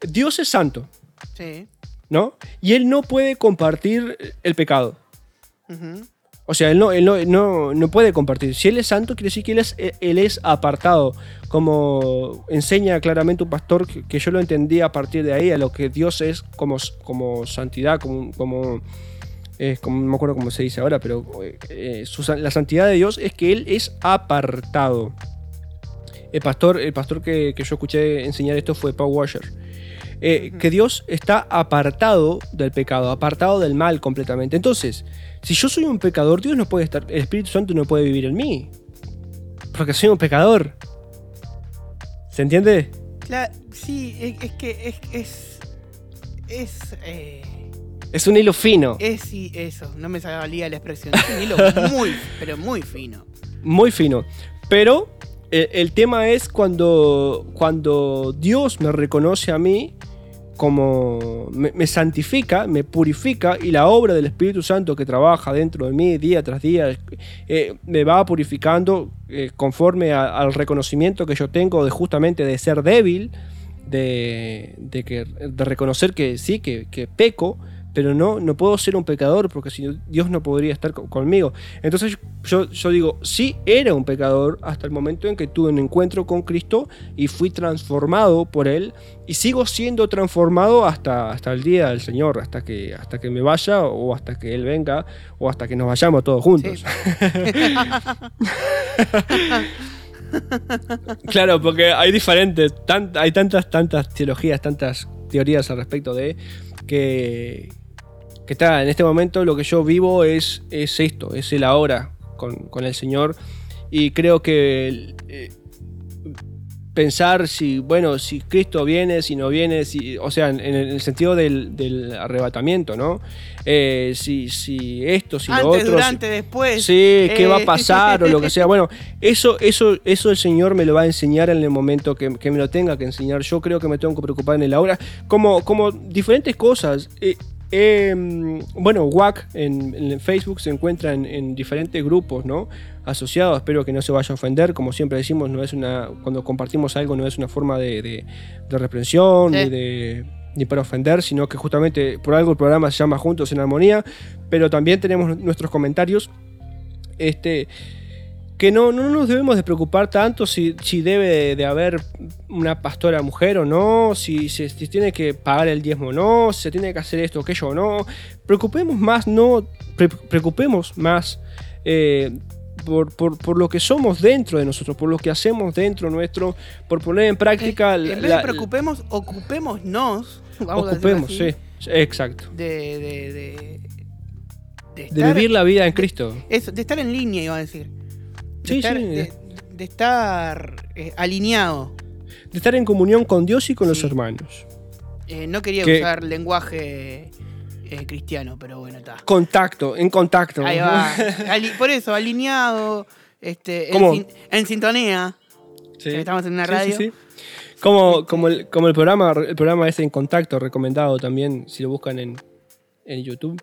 Dios es santo, Sí. ¿No? Y Él no puede compartir el pecado. O sea, él no, él no, no, no puede compartir. Si él es santo, quiere decir que él es, él es apartado. Como enseña claramente un pastor que, que yo lo entendí a partir de ahí, a lo que Dios es como, como santidad, como, como, eh, como- no me acuerdo cómo se dice ahora, pero eh, su la santidad de Dios es que él es apartado. El pastor, el pastor que, que yo escuché enseñar esto fue Paul Washer. Eh, que Dios está apartado del pecado, apartado del mal completamente. Entonces, si yo soy un pecador, Dios no puede estar, el Espíritu Santo no puede vivir en mí. Porque soy un pecador. ¿Se entiende? Cla- sí, es, es que es. Es. Es. eh, Es un hilo fino, es sí, eso, no me salía la expresión. Es un hilo muy, pero muy fino. muy fino. Pero el, el tema es cuando, cuando Dios me reconoce a mí como me, santifica, me purifica y la obra del Espíritu Santo que trabaja dentro de mí día tras día eh, me va purificando eh, conforme al reconocimiento que yo tengo de justamente de ser débil, de, de que, reconocer que sí, que peco, pero no, no puedo ser un pecador porque si no, Dios no podría estar co- conmigo. Entonces yo, yo digo, sí era un pecador hasta el momento en que tuve un encuentro con Cristo y fui transformado por Él y sigo siendo transformado hasta, hasta el día del Señor, hasta que, hasta que me vaya o hasta que Él venga o hasta que nos vayamos todos juntos. Claro, porque hay diferentes, hay tantas, tantas teologías, tantas teorías al respecto de que, que está, en este momento lo que yo vivo es, es esto, es el ahora con, con el Señor. Y creo que eh, pensar si, bueno, si Cristo viene, si no viene, si, o sea, en, en el sentido del, del arrebatamiento, ¿no? Eh, si, si esto, si lo Antes, otro. durante, si- después. Sí, qué eh, va a pasar o lo que sea. Bueno, eso, eso, eso el Señor me lo va a enseñar en el momento que, que me lo tenga que enseñar. Yo creo que me tengo que preocupar en el ahora. Como, como diferentes cosas. Eh, Eh, bueno, WAC en, en Facebook se encuentra en, en diferentes grupos, ¿no? Asociados, espero que no se vaya a ofender. Como siempre decimos, no es una, cuando compartimos algo no es una forma de, de- de reprensión Sí. ni, de, ni para ofender, sino que justamente por algo el programa se llama Juntos en Armonía. Pero también tenemos nuestros comentarios. Este, que no, no nos debemos de preocupar tanto si, si debe de, de haber una pastora mujer o no, si se si tiene que pagar el diezmo o no, si se tiene que hacer esto o aquello o no. Preocupemos más, no, pre- preocupemos más eh, por, por- por lo que somos dentro de nosotros, por lo que hacemos dentro nuestro, por poner en práctica... en la- vez de preocupemos, ocupémonos. Vamos ocupemos, así, sí, exacto. De, de, de, de De estar- vivir la vida en Cristo. Eso, de estar en línea, iba a decir. De Sí, estar, sí, de, de estar eh, alineado. De estar en comunión con Dios y con los hermanos. Eh, no quería Que- usar lenguaje eh, cristiano, pero bueno, está. Contacto, en contacto. Ahí va. Por eso, alineado, este, en, sintonía. Sí. Estamos en una radio. sí, sí. Como, como, el, como el programa el programa ese en contacto, recomendado también, si lo buscan en, en YouTube.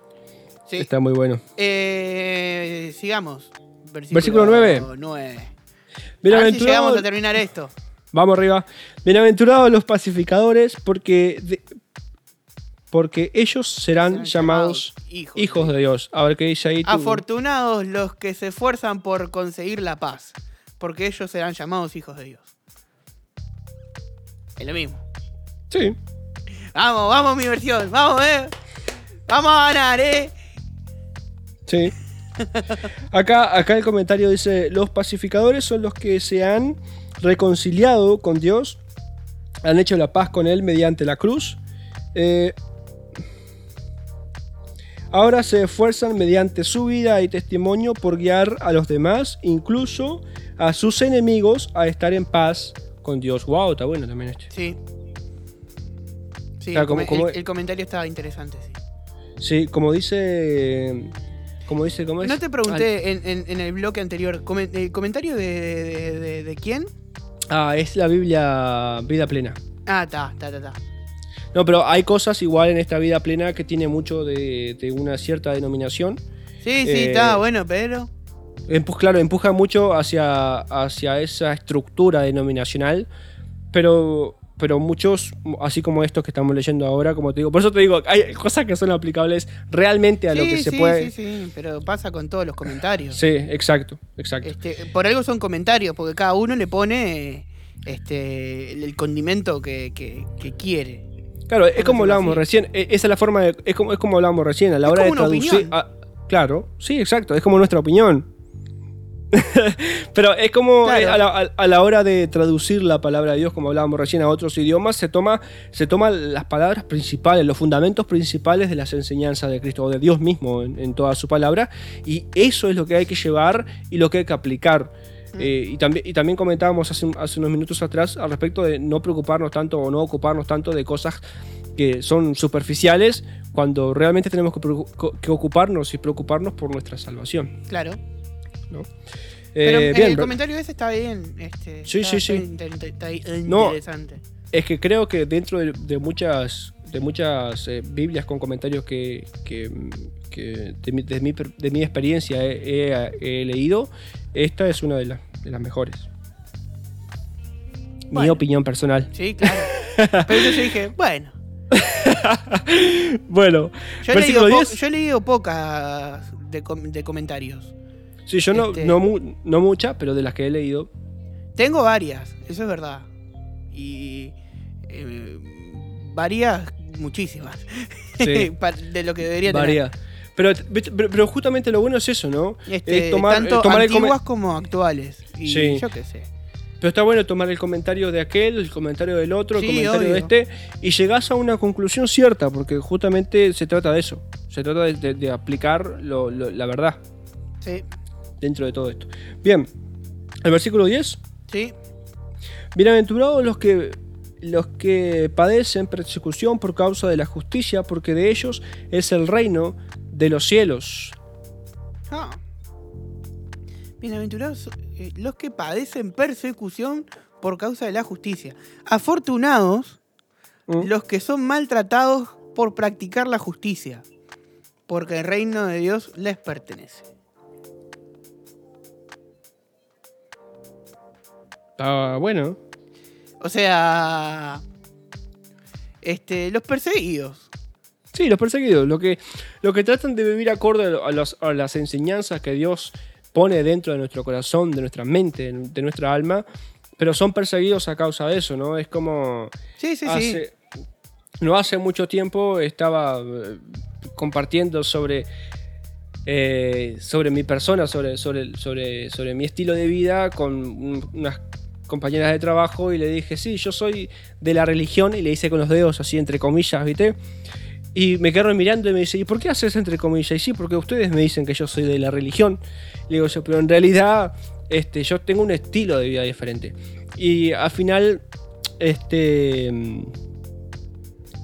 Sí. Está muy bueno. Eh, sigamos. Versículo nueve. 9. A ver si Bienaventurados, llegamos a terminar esto. vamos arriba. Bienaventurados los pacificadores, porque, de- porque ellos serán, Serán llamados llamados hijos. hijos de Dios. A ver qué dice ahí. tú? Afortunados los que se esfuerzan por conseguir la paz, porque ellos serán llamados hijos de Dios. Es lo mismo. Sí. Vamos, vamos, mi versión. Vamos, eh. Vamos a ganar, eh. Sí. Acá, acá el comentario dice, los pacificadores son los que se han reconciliado con Dios, han hecho la paz con Él mediante la cruz. eh, ahora se esfuerzan mediante su vida y testimonio por guiar a los demás, incluso a sus enemigos, a estar en paz con Dios. Wow, está bueno también este. Sí. Sí, Claro, el, como- come- como- el- el comentario estaba interesante, sí. Sí, como dice... Como dice, ¿cómo es? No te pregunté en, en- en el bloque anterior, ¿el comentario de, de- de- de quién? Ah, es la Biblia Vida Plena. Ah, está, está, está, está. No, pero hay cosas igual en esta vida plena que tiene mucho de, de una cierta denominación. Sí, sí, Eh, está bueno, pero. Empu- claro, empuja mucho hacia, hacia esa estructura denominacional, pero, pero muchos, así como estos que estamos leyendo ahora, como te digo, por eso te digo, hay cosas que son aplicables realmente a lo sí, que se puede. sí, sí, pero pasa con todos los comentarios. Sí, exacto, exacto. Este, por algo son comentarios, porque cada uno le pone este, el condimento que, que- que quiere. Claro, es como hablábamos recién, e- esa es la forma de, es como, es como hablábamos recién, a la Es hora de como traducir. claro, sí, exacto, es como nuestra opinión. Pero es como Claro. eh, a, la, a- la hora de traducir la palabra de Dios, como hablábamos recién, a otros idiomas, se toma, se toman las palabras principales, los fundamentos principales de las enseñanzas de Cristo, o de Dios mismo en, en toda su palabra, y eso es lo que hay que llevar y lo que hay que aplicar. Eh, y, también, y también comentábamos hace, hace unos minutos atrás al respecto de no preocuparnos tanto o no ocuparnos tanto de cosas que son superficiales cuando realmente tenemos que, que ocuparnos y preocuparnos por nuestra salvación. Claro. ¿No? Pero Eh, bien, el comentario ese está bien. Este, Sí, está- sí, sí. está No. interesante. es que creo que dentro de, de muchas de muchas eh, Biblias con comentarios que, que- que de, mi, de mi per- de mi experiencia he, he- he leído, esta es una de, las de las mejores. Mi opinión personal. Sí, claro. Pero yo dije, bueno. Bueno, Yo he, leído po- 10. yo he leído pocas de, com- de comentarios. Sí, yo no, este- no, mu- no muchas, pero de las que he leído. Tengo varias, eso es verdad. Y eh, varias, muchísimas. Sí. De lo que debería tener. Varía. Pero, pero, pero justamente lo bueno es eso, ¿no? Este, es tomar, tanto eh, tomar antiguas como actuales. Y Sí. yo qué sé. Pero está bueno tomar el comentario de aquel, el comentario del otro, el comentario de este, y llegás a una conclusión cierta, porque justamente se trata de eso. Se trata de, de- de aplicar lo- lo- la verdad Sí, dentro de todo esto. Bien, el versículo 10. sí. Bienaventurados los que, los que padecen persecución por causa de la justicia, porque de ellos es el reino de los cielos. Ah. Bienaventurados eh, los que padecen persecución por causa de la justicia. Afortunados ¿Mm? los que son maltratados por practicar la justicia, porque el reino de Dios les pertenece. Ah, bueno. O sea, este, los perseguidos. Sí, los perseguidos. Lo que, lo que tratan de vivir acorde a, los- a las enseñanzas que Dios pone dentro de nuestro corazón, de nuestra mente, de nuestra alma, pero son perseguidos a causa de eso, ¿no? Es como. Sí, sí, sí. No hace mucho tiempo estaba eh, compartiendo sobre. eh, sobre mi persona, sobre, sobre, sobre, sobre mi estilo de vida con un- unas compañeras de trabajo y le dije, sí, yo soy de la religión y le hice con los dedos así entre comillas, ¿viste? Y me quedaron mirando y me dice, ¿y por qué haces entre comillas? Y sí, porque ustedes me dicen que yo soy de la religión. Le digo yo, pero en realidad este, yo tengo un estilo de vida diferente. Y al final, este,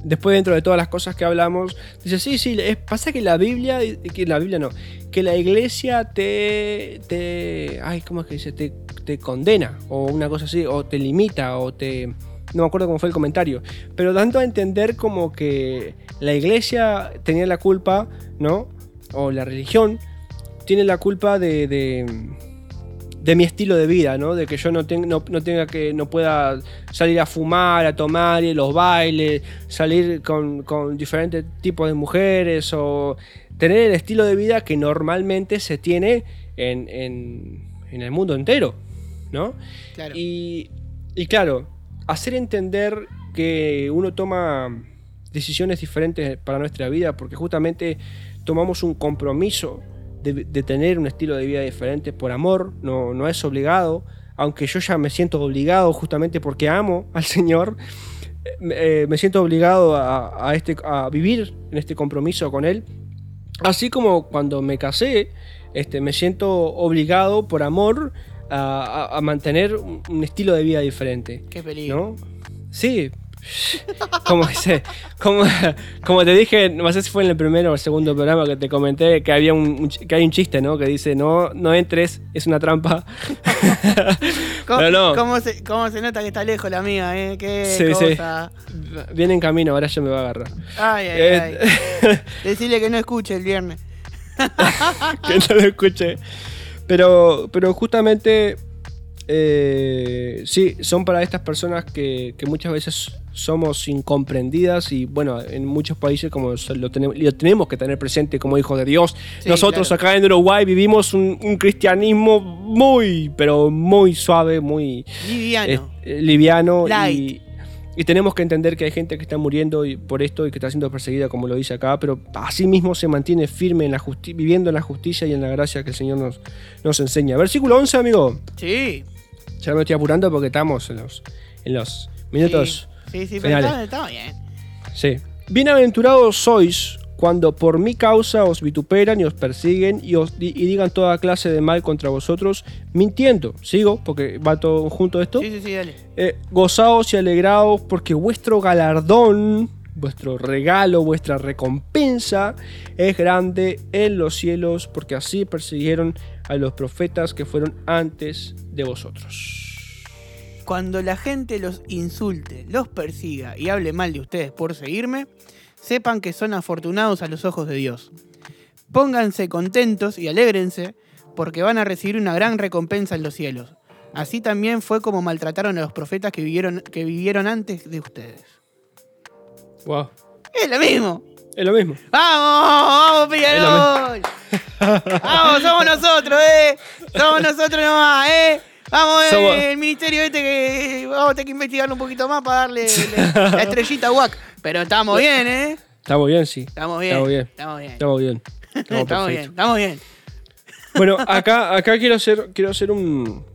después dentro de todas las cosas que hablamos, dice, sí, sí, es- pasa que la Biblia, que la Biblia no, que la iglesia te, te ay, ¿cómo es que dice? Te, te condena, o una cosa así, o te limita, o te... No me acuerdo cómo fue el comentario, pero dando a entender como que la iglesia tenía la culpa, ¿no? O la religión tiene la culpa de, de, mi estilo de vida, ¿no? De que yo no, ten- no, no tenga que, no pueda salir a fumar, a tomar, a los bailes, salir con, con diferentes tipos de mujeres o tener el estilo de vida que normalmente se tiene en, en- en el mundo entero, ¿no? Claro. Y, y claro, hacer entender que uno toma decisiones diferentes para nuestra vida, porque justamente tomamos un compromiso de, de tener un estilo de vida diferente por amor, no, no es obligado, aunque yo ya me siento obligado justamente porque amo al Señor, eh, me siento obligado a, a este, a vivir en este compromiso con Él. Así como cuando me casé, este, me siento obligado por amor a, a- a mantener un, estilo de vida diferente. Qué peligro. ¿No? Sí. Como, como, como te dije, no sé si fue en el primero o el segundo programa que te comenté que había un, que hay un chiste, ¿no? Que dice, no, no entres, es una trampa. ¿Cómo, Pero no. cómo se, cómo se nota que está lejos la mía, eh? Qué Sí, sí. cosa. Viene en camino, ahora ya me va a agarrar. Ay, ay, Eh, ay. Decirle que no escuche el viernes. que no lo escuché. Pero, pero justamente, eh, sí, son para estas personas que, que muchas veces somos incomprendidas y bueno, en muchos países como lo tenemos, lo tenemos que tener presente como hijos de Dios. Sí, Nosotros claro. acá en Uruguay vivimos un, un cristianismo muy, pero muy suave, muy Liviano. eh, liviano y, Light. y tenemos que entender que hay gente que está muriendo por esto y que está siendo perseguida como lo dice acá, pero así mismo se mantiene firme en la viviendo en la justicia y en la gracia que el Señor nos, nos enseña. Versículo 11, amigo. Sí. Ya me estoy apurando porque estamos en los, en los minutos. Sí, sí, pero finales. está, está bien. Sí. Bienaventurados sois cuando por mi causa os vituperan y os persiguen y, os, y y digan toda clase de mal contra vosotros, mintiendo. Sigo, porque va todo junto esto. Sí, sí, sí, dale. Eh, gozaos y alegraos porque vuestro galardón, vuestro regalo, vuestra recompensa es grande en los cielos, porque así persiguieron a los profetas que fueron antes de vosotros. Cuando la gente los insulte, los persiga y hable mal de ustedes por seguirme, sepan que son afortunados a los ojos de Dios. Pónganse contentos y alégrense, porque van a recibir una gran recompensa en los cielos. Así también fue como maltrataron a los profetas que vivieron, que vivieron antes de ustedes. Wow. Es lo mismo. Es lo mismo. ¡Vamos! ¡Vamos, Peñarol! ¡Vamos, somos nosotros, eh! Somos nosotros nomás, eh! Vamos, eh, el ministerio este que vamos a tener que investigarlo un poquito más para darle la, la estrellita a WAC. Pero estamos bien, ¿eh? Estamos bien, sí. Estamos bien. Estamos bien. Estamos bien. Estamos bien. Estamos Estamos bien, perfectos. estamos bien. Bueno, acá, acá quiero hacer, quiero hacer un,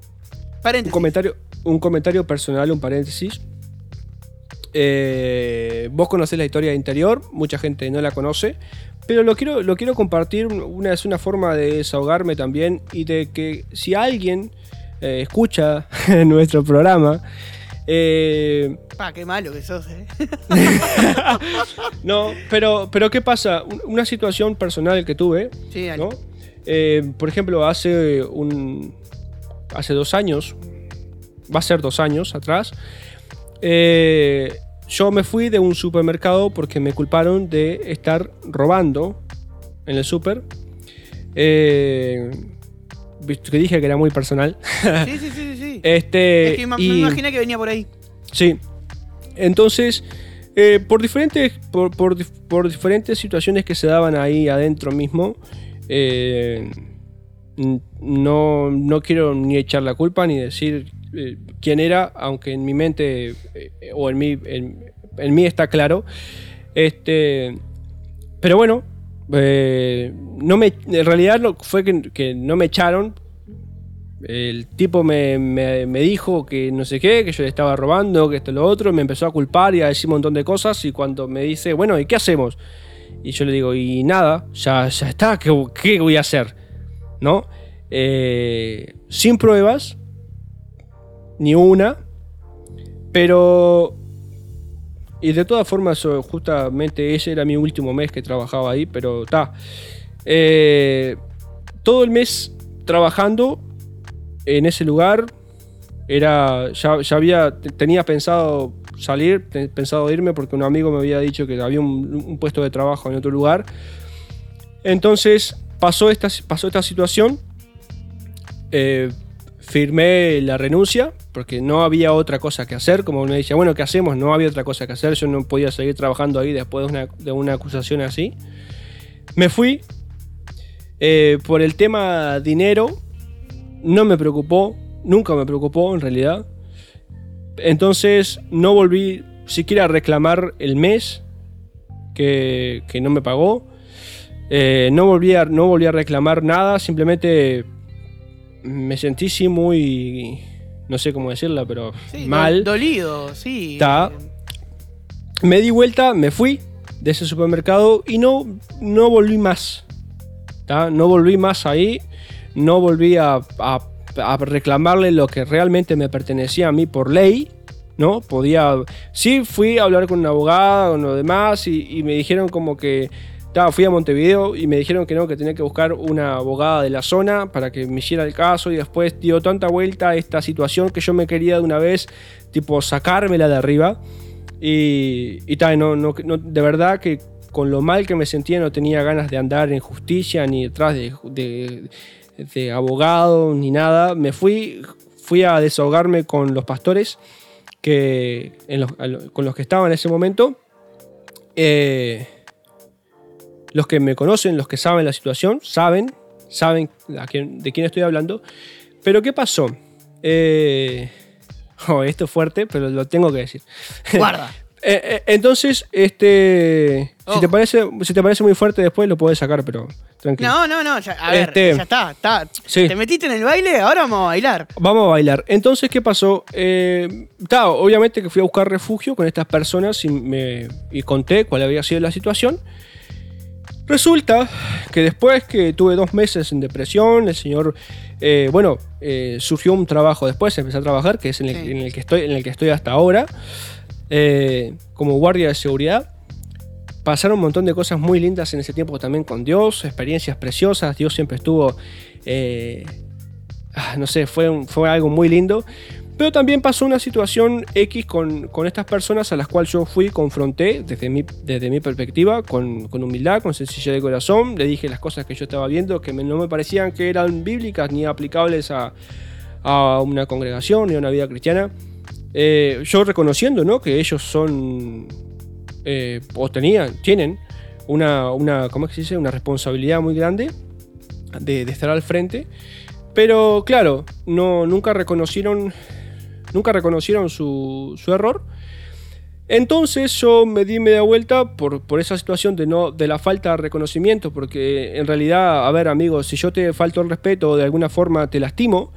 un comentario, un comentario personal, un paréntesis. Eh, vos conocés la historia interior, mucha gente no la conoce, pero lo quiero, lo quiero compartir. Una, es una forma de desahogarme también y de que si alguien eh, escucha nuestro programa, eh, Pa, qué malo que sos, eh. no, pero, pero ¿qué pasa? Un- Una situación personal que tuve, Sí. ¿no? Eh, por ejemplo, hace un. Hace dos años. Va a ser dos años atrás. eh, yo me fui de un supermercado porque me culparon de estar robando en el super. Eh, que dije que era muy personal. Sí, sí, sí, sí. Este, es que y- me imaginé que venía por ahí. Sí. Entonces, eh, por, diferentes, por, por dif- por diferentes situaciones que se daban ahí adentro mismo, eh, no, no quiero ni echar la culpa ni decir eh, quién era, aunque en mi mente o en mí, en, en mí está claro. Este, pero bueno, eh, no me, en realidad lo, fue que, que no me echaron, el tipo me, me- me dijo que no sé qué, que yo le estaba robando, que esto lo otro, me empezó a culpar y a decir un montón de cosas y cuando me dice, bueno, ¿y qué hacemos? Y yo le digo, y nada, ya, ya está, ¿qué, qué voy a hacer? ¿No? Eh, sin pruebas, ni una, pero... Y de todas formas, justamente ese era mi último mes que trabajaba ahí, pero está. todo el mes trabajando en ese lugar era ya, ya había te- tenía pensado salir pensado irme porque un amigo me había dicho que había un, un puesto de trabajo en otro lugar entonces pasó esta pasó esta situación eh, firmé la renuncia porque no había otra cosa que hacer como me decía bueno qué hacemos no había otra cosa que hacer yo no podía seguir trabajando ahí después de una, de una acusación así me fui eh, por el tema dinero no me preocupó, nunca me preocupó en realidad. Entonces no volví siquiera a reclamar el mes que, que no me pagó. Eh, no, volví a, no volví a reclamar nada, simplemente me sentí sí muy... No sé cómo decirla, pero Sí, mal. Dolido, sí. Está. Me di vuelta, me fui de ese supermercado y no, no volví más. No volví más ahí. No volví a, a- a reclamarle lo que realmente me pertenecía a mí por ley. ¿No? Podía. Sí, fui a hablar con una abogada, con lo demás, y, y me dijeron como que. Fui a Montevideo y me dijeron que no, que tenía que buscar una abogada de la zona para que me hiciera el caso. Y después dio tanta vuelta a esta situación que yo me quería de una vez, tipo, sacármela de arriba. Y, y no, no, no- de verdad que con lo mal que me sentía no tenía ganas de andar en justicia ni detrás de, de- de abogado ni nada. Me fui, fui a desahogarme con los pastores que, en los- con los que estaba en ese momento. Eh, los que me conocen, los que saben la situación, saben, saben a quién- de quién estoy hablando. Pero ¿qué pasó? Eh, oh, esto es fuerte, pero lo tengo que decir. Guarda. Eh, eh, entonces, este. Si te, parece, si te parece muy fuerte después lo puedes sacar, pero tranquilo. No, no, no. Ya, a ver, Este- ya está, está. Sí. ¿Te metiste en el baile? Ahora vamos a bailar. Vamos a bailar. Entonces, ¿qué pasó? Eh, obviamente que fui a buscar refugio con estas personas y, me, y conté cuál había sido la situación. Resulta que después que tuve dos meses en depresión, el señor, eh, bueno, eh, surgió un trabajo después, empecé a trabajar, que es en el, Sí. en el que, estoy, en el que estoy hasta ahora, eh, como guardia de seguridad. Pasaron un montón de cosas muy lindas en ese tiempo también con Dios, experiencias preciosas, Dios siempre estuvo, eh, ah, no sé, fue, fue algo muy lindo. Pero también pasó una situación X con, con estas personas a las cuales yo fui, confronté desde mi, desde mi perspectiva, con, con humildad, con sencillez de corazón. Le dije las cosas que yo estaba viendo que no me parecían que eran bíblicas ni aplicables a, a una congregación ni a una vida cristiana. Eh, yo reconociendo ¿no? que ellos son, eh, o tenían, tienen una, una, ¿cómo se dice? una responsabilidad muy grande de, de estar al frente. Pero claro, no, nunca reconocieron, nunca reconocieron su, su error. Entonces yo me di media vuelta por, por esa situación de, no, de la falta de reconocimiento, porque en realidad, a ver amigos, si yo te falto el respeto o de alguna forma te lastimo,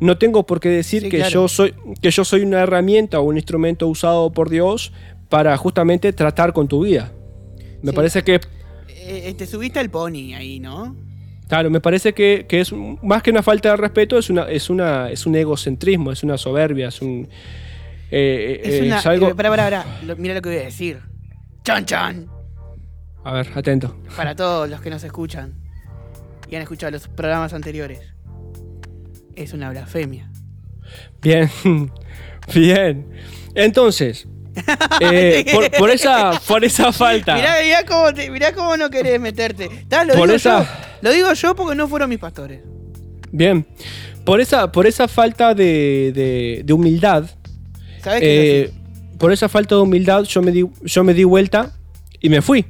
no tengo por qué decir Sí, que, claro. yo soy, que yo soy una herramienta o un instrumento usado por Dios para justamente tratar con tu vida. Me Sí. parece que Eh, te subiste al pony ahí, ¿no? Claro, me parece que, que es más que una falta de respeto, es una, es una, es un egocentrismo, es una soberbia, es un eh, Es eh, una. es algo. eh, Pará, pará, pará. Lo- Mira lo que voy a decir. Chan, chan. A ver, atento. Para todos los que nos escuchan y han escuchado los programas anteriores. Es una blasfemia. Bien, bien. Entonces, Eh, por, por esa, por esa falta. Mirá, mirá cómo, te- mirá cómo no querés meterte. Lo, Por digo esa- yo, lo digo yo porque no fueron mis pastores. Bien. Por esa, por esa falta de, de- de humildad, ¿Sabés qué eh, por esa falta de humildad, yo me, di, yo me di vuelta y me fui.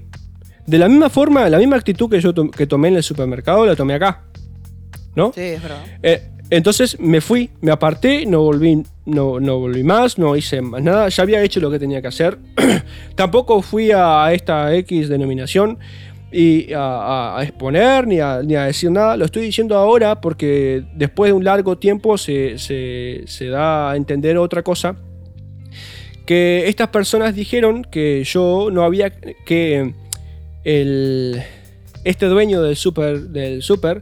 De la misma forma, la misma actitud que yo to- que tomé en el supermercado, la tomé acá. ¿No? Sí, es verdad. Eh, entonces me fui, me aparté, no volví, no, no volví más, no hice más nada, ya había hecho lo que tenía que hacer. Tampoco fui a esta X denominación y a, exponer ni a, ni a decir nada. Lo estoy diciendo ahora porque después de un largo tiempo se, se- se da a entender otra cosa. Que estas personas dijeron que yo no había que el, este dueño del super, del super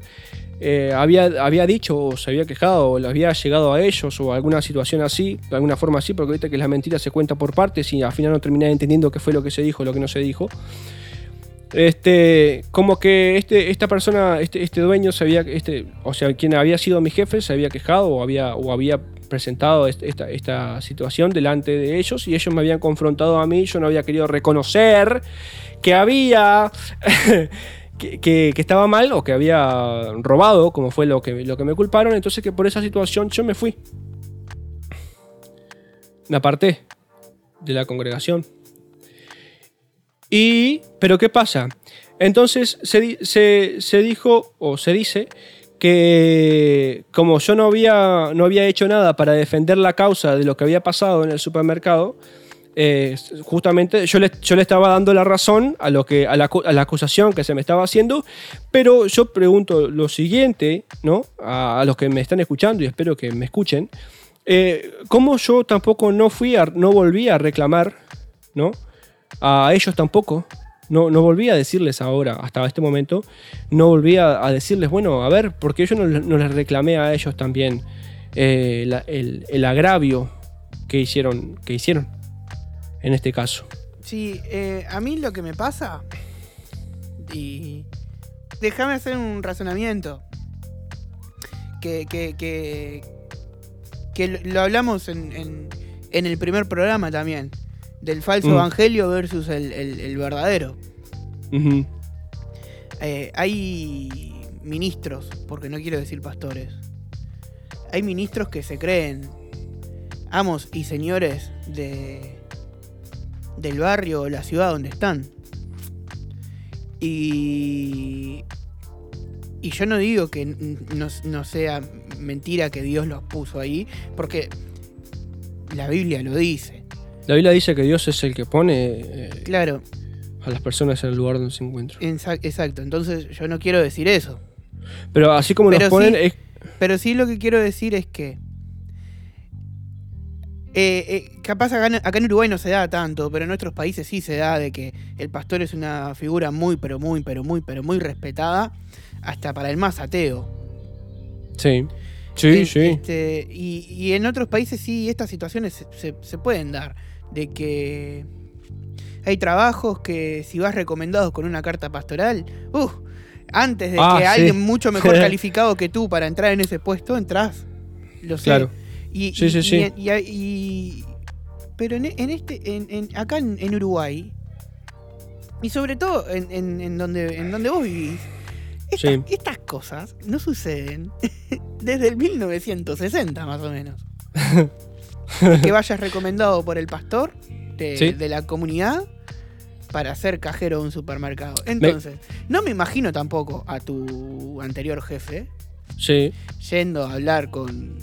eh, había, había dicho o se había quejado o le había llegado a ellos o alguna situación así, de alguna forma así, porque ahorita que la mentira se cuenta por partes y al final no terminé entendiendo qué fue lo que se dijo, lo que no se dijo. Este, como que este, esta persona, este, este dueño se había, este, o sea, quien había sido mi jefe se había quejado o había, o había presentado est- esta, esta situación delante de ellos y ellos me habían confrontado a mí, yo no había querido reconocer que había que, estaba mal o que había robado, como fue lo que, me culparon, entonces que por esa situación yo me fui. Me aparté de la congregación. Y, pero ¿qué pasa? Entonces se- se dijo o se dice que como yo no había, no había hecho nada para defender la causa de lo que había pasado en el supermercado, eh, justamente yo le, yo le estaba dando la razón a, lo que, a, la, a la acusación que se me estaba haciendo, pero yo pregunto lo siguiente, ¿no? A, los que me están escuchando y espero que me escuchen, eh, ¿cómo yo tampoco no fui no volví a reclamar, ¿no? A ellos tampoco. No, no volví a decirles ahora, hasta este momento, no volví a, decirles, bueno, a ver, porque yo no, le- no les reclamé a ellos también eh, el, el agravio que hicieron, que hicieron en este caso. Sí, eh, a mí lo que me pasa. Y. Déjame hacer un razonamiento. Que. que, que, que lo, hablamos en, en, en el primer programa también. Del falso Mm. evangelio versus el, el- el verdadero. Eh, hay ministros, porque no quiero decir pastores. Hay ministros que se creen amos y señores de del barrio o la ciudad donde están. Y y yo no digo que no, no sea mentira que Dios los puso ahí, porque la Biblia lo dice. La Biblia dice que Dios es el que pone eh, Claro, a las personas en el lugar donde se encuentran. exacto. Entonces yo no quiero decir eso. Pero así como Pero nos ponen, sí. es, Pero sí lo que quiero decir es que. Eh, eh, capaz acá, en- acá en Uruguay no se da tanto, pero en nuestros países sí se da de que el pastor es una figura muy, pero muy, pero muy, pero muy respetada, hasta para el más ateo. sí, sí, sí. este, y, y en otros países sí estas situaciones se, se- se pueden dar. De que hay trabajos que si vas recomendado con una carta pastoral, uh, antes de Ah, que sí. alguien mucho mejor calificado que tú para entrar en ese puesto, entras. Lo sé. Claro. Y, Sí, y- sí, sí. y- y- pero en, en este, en, en- acá en, Uruguay, y sobre todo en, donde, en donde vos vivís, estas, cosas no suceden desde el 1960 más o menos. que vayas recomendado por el pastor de la comunidad para ser cajero de un supermercado. Entonces, no me imagino tampoco a tu anterior jefe Sí. yendo a hablar con,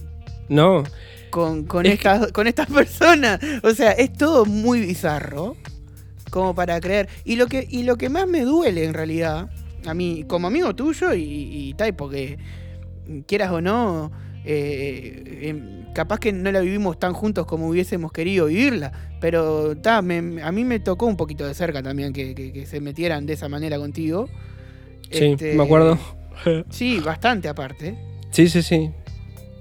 No. con, con, Es estas, con estas personas. O sea, es todo muy bizarro. Como para creer. Y lo que, y lo que más me duele en realidad, a mí, como amigo tuyo y, y tal, porque quieras o no, eh, em, capaz que no la vivimos tan juntos como hubiésemos querido vivirla. Pero ta, me- a mí me tocó un poquito de cerca también que, que- que se metieran de esa manera contigo. Sí, Este, me acuerdo. Sí, bastante aparte. Sí, sí, sí.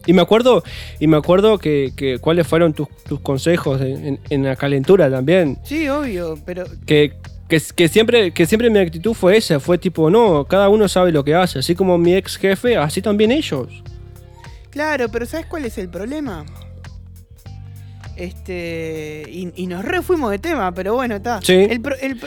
Y me acuerdo, y me acuerdo que, que cuáles fueron tus, tus consejos en, en- en la calentura también. Sí, obvio, pero Que, que, que siempre, que siempre mi actitud fue esa, fue tipo, no, cada uno sabe lo que hace, así como mi ex jefe, así también ellos. Claro, pero ¿sabes cuál es el problema? Este. Y, y nos re fuimos de tema, pero bueno, está. Sí. El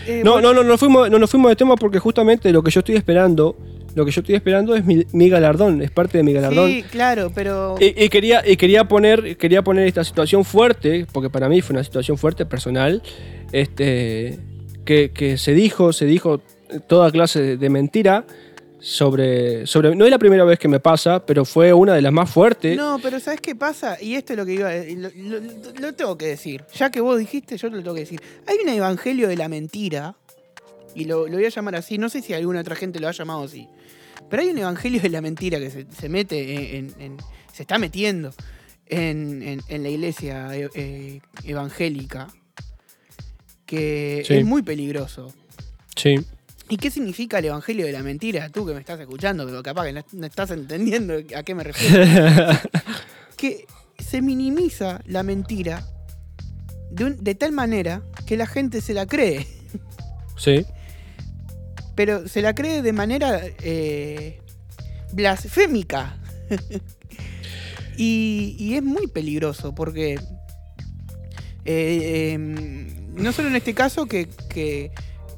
eh, No, bueno, no, no, nos fuimos, no nos fuimos de tema porque justamente lo que yo estoy esperando, lo que yo estoy esperando es mi, mi galardón, es parte de mi galardón. Sí, claro, pero. Y, y quería, y quería poner, quería poner esta situación fuerte, porque para mí fue una situación fuerte personal, este, que, que se dijo, se dijo toda clase de, de mentira sobre, sobre. No es la primera vez que me pasa, pero fue una de las más fuertes. No, pero ¿sabes qué pasa? Y esto es lo que iba a lo, lo- lo- lo tengo que decir. Ya que vos dijiste, yo lo tengo que decir. Hay un evangelio de la mentira, y lo, lo voy a llamar así, no sé si alguna otra gente lo ha llamado así, pero hay un evangelio de la mentira que se, se mete en, en- se está metiendo en, en- la iglesia eh, eh, evangélica, que Sí. es muy peligroso. Sí. ¿Y qué significa el evangelio de la mentira? Tú que me estás escuchando, pero capaz que no, no estás entendiendo a qué me refiero. que se minimiza la mentira de, un- de tal manera que la gente se la cree. Sí. Pero se la cree de manera eh, blasfémica. y, y es muy peligroso porque eh, em, no solo en este caso que, que,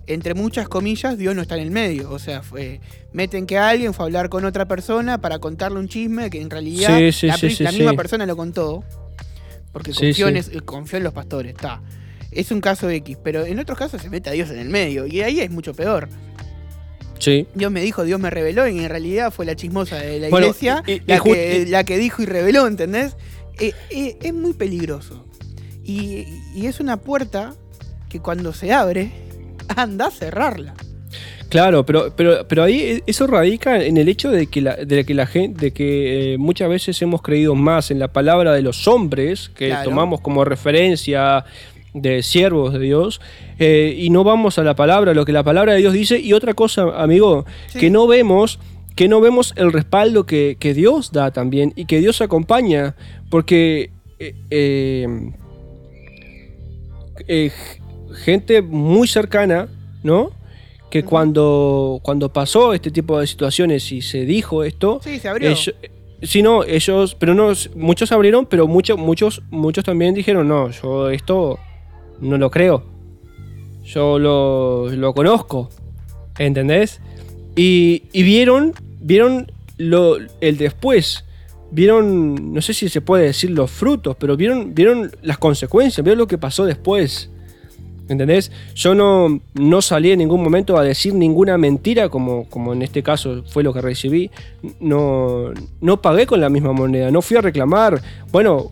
entre muchas comillas Dios no está en el medio. O sea, fue- meten que alguien fue a hablar con otra persona para contarle un chisme que en realidad Sí, sí, la, sí, misma persona lo contó. Porque confió, En es- confió en los pastores, está. Es un caso X, pero en otros casos se mete a Dios en el medio y ahí es mucho peor. Sí. Dios me dijo, Dios me reveló, y en realidad fue la chismosa de la Bueno, iglesia y- y- la, y que, y- la que dijo y reveló, ¿entendés? Eh, eh, es muy peligroso. Y, y es una puerta que cuando se abre, anda a cerrarla. Claro, pero, pero, pero ahí eso radica en el hecho de que la, de que la gente, de que eh, muchas veces hemos creído más en la palabra de los hombres, que Claro. tomamos como referencia de siervos de Dios, eh, y no vamos a la palabra, lo que la palabra de Dios dice, y otra cosa, amigo, Sí. que no vemos, que no vemos el respaldo que, que Dios da también, y que Dios acompaña, porque eh, eh, gente muy cercana, ¿no? Que cuando, cuando pasó este tipo de situaciones y se dijo esto, Sí, se abrió. ellos, sí, no, ellos, pero no, muchos abrieron, pero muchos, muchos, muchos también dijeron, no, yo esto no lo creo. Yo lo, lo conozco. ¿Entendés? Y, y vieron, vieron lo, el después. Vieron, no sé si se puede decir los frutos, pero vieron, vieron las consecuencias, vieron lo que pasó después. ¿Entendés? Yo no, no salí en ningún momento a decir ninguna mentira, como, como en este caso fue lo que recibí. No, no pagué con la misma moneda, no fui a reclamar. Bueno,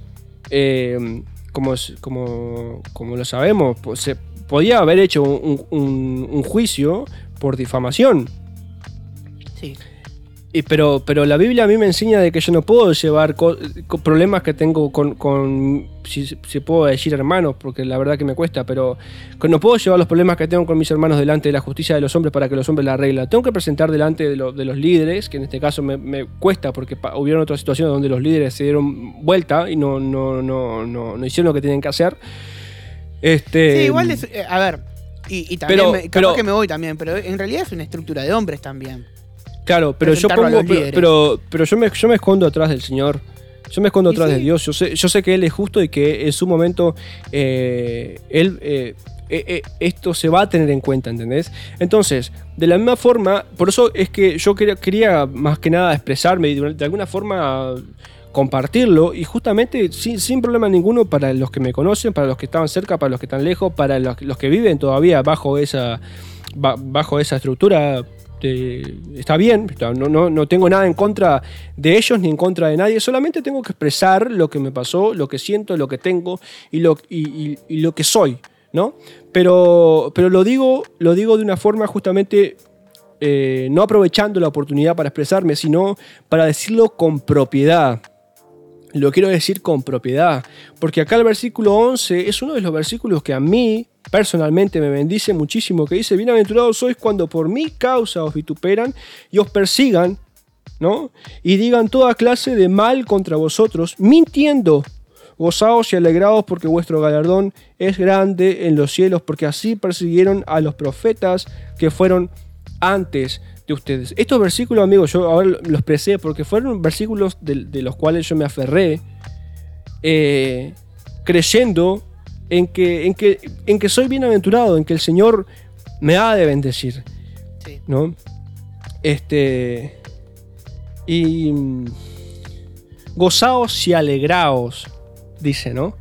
eh, como, como, como lo sabemos, pues, se podía haber hecho un, un- un juicio por difamación. Sí. Y pero, pero la Biblia a mí me enseña de que yo no puedo llevar problemas que tengo con, con si, si puedo decir hermanos, porque la verdad que me cuesta, pero que no puedo llevar los problemas que tengo con mis hermanos delante de la justicia de los hombres para que los hombres la arreglen. Tengo que presentar delante de, lo- de los líderes, que en este caso me, me cuesta porque hubieron otras situaciones donde los líderes se dieron vuelta y no, no, no, no, no hicieron lo que tenían que hacer. Este, Sí, igual es. eh, a ver. Y, y también Pero- me, capaz pero- que me voy también, pero en realidad es una estructura de hombres también. Claro, pero yo pongo, pero, pero, pero yo, me, yo me escondo atrás del Señor. Yo me escondo atrás sí. de Dios. Yo sé, yo sé que Él es justo y que en su momento eh, Él eh, eh, esto se va a tener en cuenta, ¿entendés? Entonces, de la misma forma, por eso es que yo quería, quería más que nada expresarme y de, de alguna forma compartirlo y justamente sin, sin problema ninguno para los que me conocen, para los que estaban cerca, para los que están lejos, para los, los que viven todavía bajo esa, ba- bajo esa estructura. Eh, está bien, no, no, no tengo nada en contra de ellos ni en contra de nadie, solamente tengo que expresar lo que me pasó, lo que siento, lo que tengo y lo, y lo que soy, ¿no? Pero, pero lo, digo, lo digo de una forma justamente eh, no aprovechando la oportunidad para expresarme, sino para decirlo con propiedad. Lo quiero decir con propiedad, porque acá el versículo 11 es uno de los versículos que a mí personalmente me bendice muchísimo, que dice, bienaventurados sois cuando por mi causa os vituperan y os persigan, ¿no? Y digan toda clase de mal contra vosotros, mintiendo. Gozaos y alegraos porque vuestro galardón es grande en los cielos, porque así persiguieron a los profetas que fueron antes de ustedes. Estos versículos, amigos, yo ahora los expresé porque fueron versículos de, los cuales yo me aferré. eh, creyendo en que, en, que, en que soy bienaventurado, en que el Señor me ha de bendecir. Sí. ¿No? Este. Y. Gozaos y alegraos, dice, ¿no?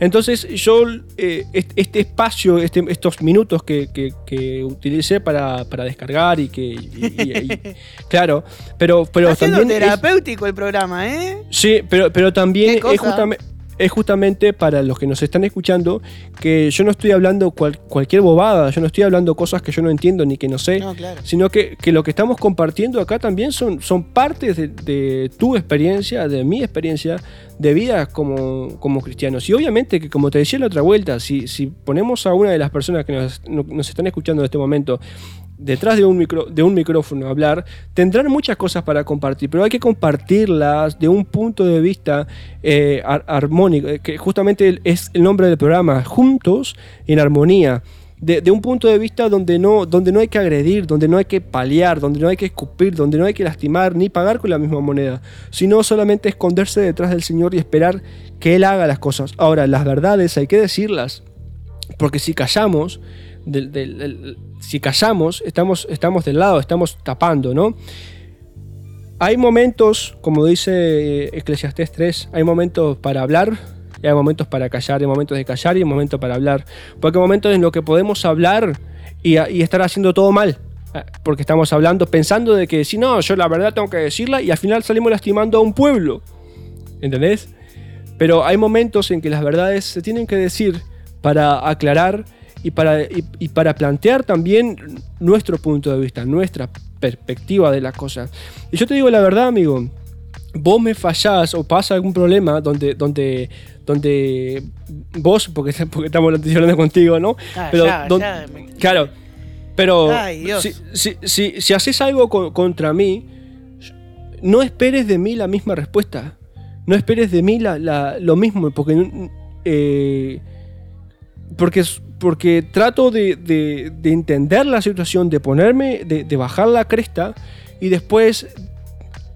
Entonces yo eh, est- este espacio, este- estos minutos que, que- que utilicé para, para descargar y que... y- y- y- claro, pero, pero Está también... es- terapéutico el programa, ¿eh? Sí, pero, pero también ¿Qué es, cosa? Es justamente para los que nos están escuchando que yo no estoy hablando cual- cualquier bobada, yo no estoy hablando cosas que yo no entiendo ni que no sé, No, claro. sino que, que lo que estamos compartiendo acá también son, son partes de, de tu experiencia, de mi experiencia de vida como, como cristianos. Y obviamente que, como te decía la otra vuelta, si, si ponemos a una de las personas que nos, no- nos están escuchando en este momento detrás de un, micro, de un micrófono hablar, tendrán muchas cosas para compartir, pero hay que compartirlas de un punto de vista eh, ar- armónico, eh, que justamente es el nombre del programa, Juntos en Armonía. De, de un punto de vista donde no, donde no hay que agredir, donde no hay que paliar, donde no hay que escupir, donde no hay que lastimar ni pagar con la misma moneda, sino solamente esconderse detrás del Señor y esperar que Él haga las cosas. Ahora, las verdades hay que decirlas, porque si callamos, si callamos, estamos, estamos del lado, estamos tapando, ¿no? Hay momentos, como dice eh, Eclesiastés 3, hay momentos para hablar, y hay momentos para callar, hay momentos de callar y hay momentos para hablar. Porque hay momentos en los que podemos hablar y, y estar haciendo todo mal. eh, Porque estamos hablando pensando de que si no, yo la verdad tengo que decirla y al final salimos lastimando a un pueblo. ¿Entendés? Pero hay momentos en que las verdades se tienen que decir para aclarar y para, y, y para plantear también nuestro punto de vista, nuestra perspectiva de las cosas. Y yo te digo la verdad, amigo, vos me fallás o pasa algún problema donde, donde, donde vos, porque, porque estamos hablando contigo, ¿no? Ah, Pero ya, don- ya, me- Claro, pero Ay, si, si, si, si haces algo co- contra mí, no esperes de mí la misma respuesta. No esperes de mí la- la- lo mismo, porque, eh, porque, porque trato de, de- de entender la situación, de ponerme, de, de bajar la cresta y después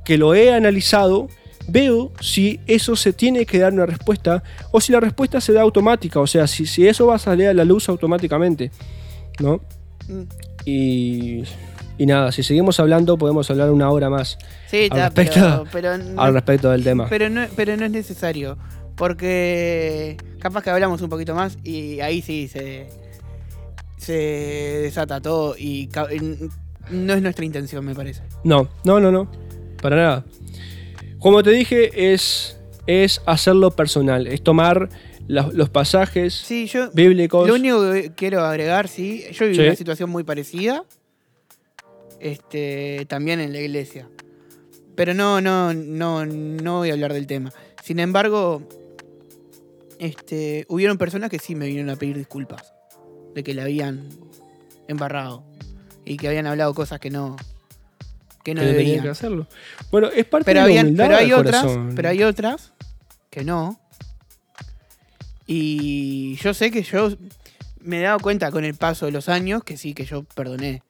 que lo he analizado, veo si eso se tiene que dar una respuesta o si la respuesta se da automática, o sea, si, si eso va a salir a la luz automáticamente, ¿no? Mm. Y, y nada, si seguimos hablando podemos hablar una hora más Sí, al está, respecto, pero, pero no- al respecto del tema. Pero no, pero no es necesario. Porque capaz que hablamos un poquito más y ahí sí se, se desata todo y no es nuestra intención, me parece. No, no, no, no. Para nada. Como te dije, es, es hacerlo personal. Es tomar la- los pasajes Sí, yo bíblicos. lo único que quiero agregar, sí, yo viví Sí. una situación muy parecida. Este, también en la iglesia. Pero no, no, no, no voy a hablar del tema. Sin embargo, este, hubieron personas que sí me vinieron a pedir disculpas. De que la habían embarrado. Y que habían hablado cosas que no. Que no que que hacerlo. Bueno, es parte Pero, de la habían, humildad pero hay otras, corazón. pero hay otras que no. Y yo sé que yo me he dado cuenta con el paso de los años que sí, que yo perdoné.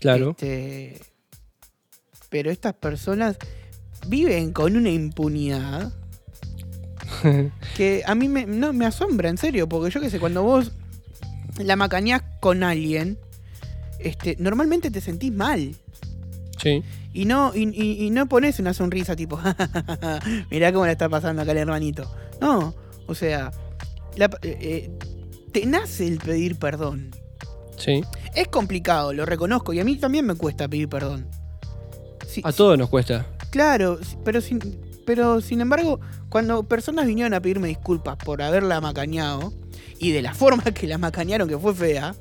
Claro. Este, pero estas personas viven con una impunidad que a mí me, no, me asombra, en serio, porque yo qué sé, cuando vos la macaneás con alguien, este, normalmente te sentís mal. sí. Y no, y, y- y no pones una sonrisa tipo, mirá cómo le está pasando acá al hermanito. No, o sea, la- eh, eh, te nace el pedir perdón. Sí. Es complicado, lo reconozco, y a mí también me cuesta pedir perdón. Sí, A sí, todos nos cuesta. Claro, pero sin, pero sin embargo, cuando personas vinieron a pedirme disculpas por haberla macañado, y de la forma que la macañaron, que fue fea,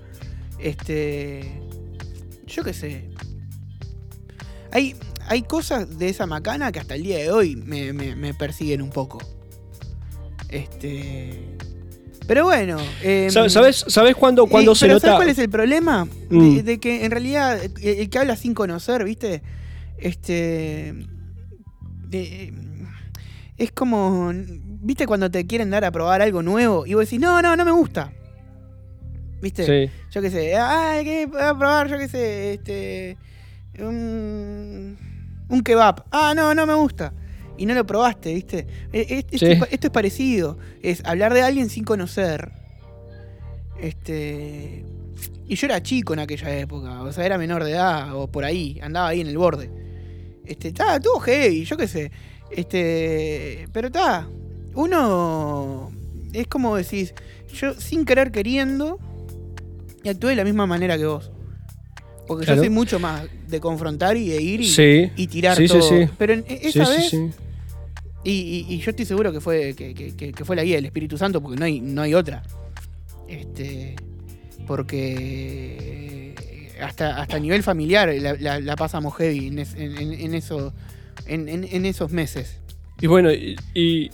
este. Yo qué sé. Hay, hay cosas de esa macana que hasta el día de hoy me, me- me persiguen un poco. Este. Pero bueno. Sa- ¿Sabes, ¿Sabes cuándo, cuándo se pero nota? ¿sabes cuál es el problema? De- Mm. De, que en realidad el, el que habla sin conocer, ¿viste? Este. de- es como. ¿Viste cuando te quieren dar a probar algo nuevo? Y vos decís, no, no, no me gusta. ¿Viste? Sí. Yo qué sé. Ah, que voy a probar, yo qué sé. Este. Un, un kebab. Ah, no, no me gusta. y no lo probaste, ¿viste? Eh, eh, Esto, Sí. es, pa- esto es parecido. Es hablar de alguien sin conocer. Este. Y yo era chico en aquella época. O sea, era menor de edad. O por ahí. Andaba ahí en el borde. Este. Está, tuvo heavy, yo qué sé. Este. Pero está. Uno. Es como decís. Yo sin querer queriendo. Y actué de la misma manera que vos. Porque Claro. yo soy mucho más de confrontar y de ir y, Sí. y tirar Sí, todo. sí. Pero en, esa vez. Y, y- y yo estoy seguro que fue, que, que- que- que fue la guía del Espíritu Santo, porque no hay, no hay otra. Este. Porque. Hasta, hasta a nivel familiar la, la- la pasamos heavy en, es- en- en- en eso, en, en- en esos meses. Y bueno, y. y-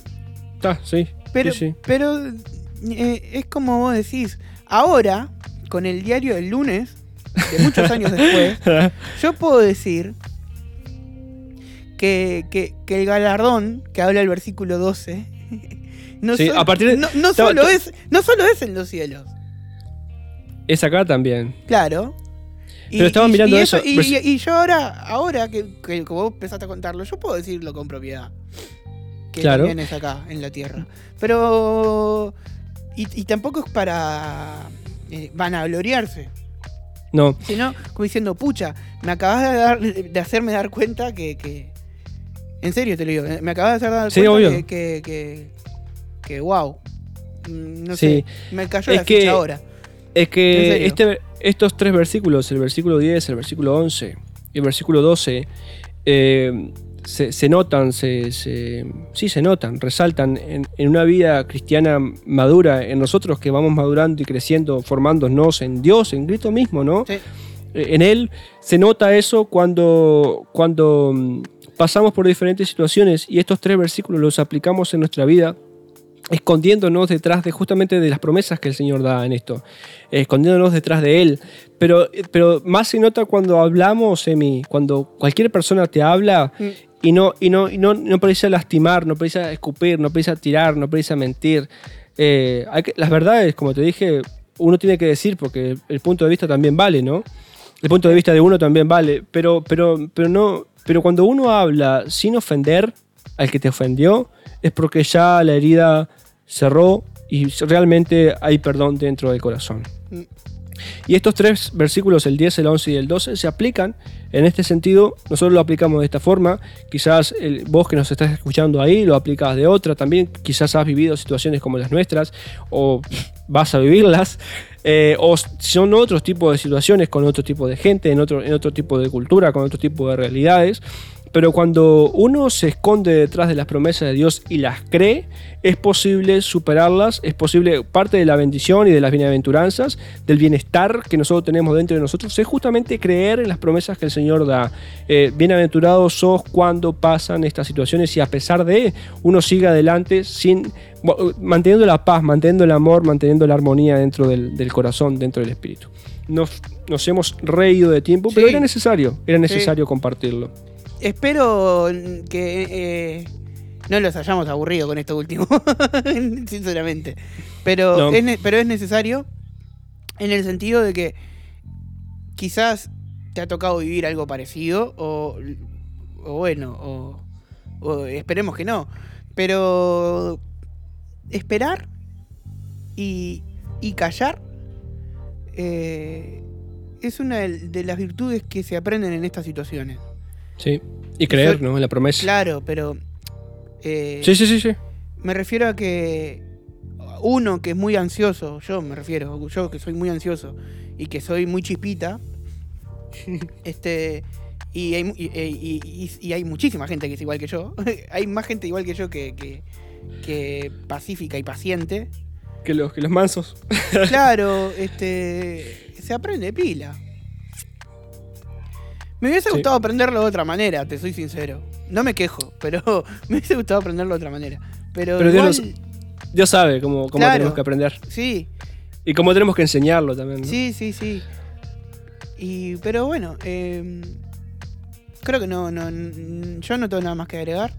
Está, sí. Pero, sí, sí. pero eh, es como vos decís, ahora, con el diario del lunes, de muchos años después, yo puedo decir que, que- que el galardón que habla el versículo 12 no, Sí, sol- a partir de- no, no ta- solo ta- es, no solo es en los cielos, Es acá también. claro. Y- Pero estaba y- mirando y eso, Y, vers- y- yo ahora, ahora que, que como vos empezaste a contarlo, yo puedo decirlo con propiedad. Que Claro. también es acá, en la tierra. Pero. Y, tampoco es para eh, vanagloriarse. No. Sino como diciendo, pucha, me acabas de, dar, de hacerme dar cuenta que, que- En serio te lo digo, me acabas de hacer dar Sí, cuenta obvio. que, que, que, que, wow. Mm, No Sí. sé, me cayó Es la que- ficha ahora. Es ¿En que este, estos tres versículos, el versículo 10, el versículo 11 y el versículo 12, eh, se, se notan, se, se- sí se notan, resaltan en, en una vida cristiana madura, en nosotros que vamos madurando y creciendo, formándonos en Dios, en Cristo mismo, ¿no? Sí. Eh, En Él se nota eso cuando, cuando mm, pasamos por diferentes situaciones y estos tres versículos los aplicamos en nuestra vida escondiéndonos detrás de justamente de las promesas que el Señor da en esto, escondiéndonos detrás de Él. Pero, pero más se nota cuando hablamos, Emi, cuando cualquier persona te habla y no, y no, y no, no precisa lastimar, no precisa escupir, no precisa tirar, no precisa mentir. Eh, hay que- las verdades, como te dije, uno tiene que decir porque el, el punto de vista también vale, ¿no? El punto de vista de uno también vale, pero, pero, pero, no, pero cuando uno habla sin ofender al que te ofendió, es porque ya la herida cerró y realmente hay perdón dentro del corazón. Y estos tres versículos, el 10, el 11 y el 12, se aplican en este sentido. Nosotros lo aplicamos de esta forma. Quizás el- vos que nos estás escuchando ahí lo aplicas de otra también. Quizás has vivido situaciones como las nuestras o vas a vivirlas. eh, o son otros tipos de situaciones con otro tipo de gente, en otro tipo de cultura, con otro tipo de realidades. Pero cuando uno se esconde detrás de las promesas de Dios y las cree, es posible superarlas, es posible, parte de la bendición y de las bienaventuranzas, del bienestar que nosotros tenemos dentro de nosotros, es justamente creer en las promesas que el Señor da. Eh, bienaventurados sos cuando pasan estas situaciones y a pesar de, uno sigue adelante sin, manteniendo la paz, manteniendo el amor, manteniendo la armonía dentro del, del corazón, dentro del espíritu. Nos, nos hemos reído de tiempo, pero era necesario, era necesario compartirlo. Espero que eh, no los hayamos aburrido con esto último, sinceramente. Pero, No. es ne- pero es necesario en el sentido de que quizás te ha tocado vivir algo parecido o, o bueno, o, o esperemos que no. Pero esperar y, y callar eh, es una de las virtudes que se aprenden en estas situaciones. Sí. Y creer, ¿no? En la promesa. Claro, pero. eh, Sí, sí, sí, sí. Me refiero a que uno que es muy ansioso, yo me refiero, yo que soy muy ansioso y que soy muy chispita, este. Y hay, y- y- y hay muchísima gente que es igual que yo. hay más gente igual que yo que, que, que pacífica y paciente. Que los, que los mansos. Claro, este. Se aprende pila. Me hubiese Sí. gustado aprenderlo de otra manera, te soy sincero. No me quejo, pero me hubiese gustado aprenderlo de otra manera. Pero, Pero igual, Dios Dios sabe cómo, cómo Claro. tenemos que aprender. sí, Y cómo tenemos que enseñarlo también. ¿no? sí, sí, sí. Y, pero bueno, eh, creo que no, no, yo no tengo nada más que agregar.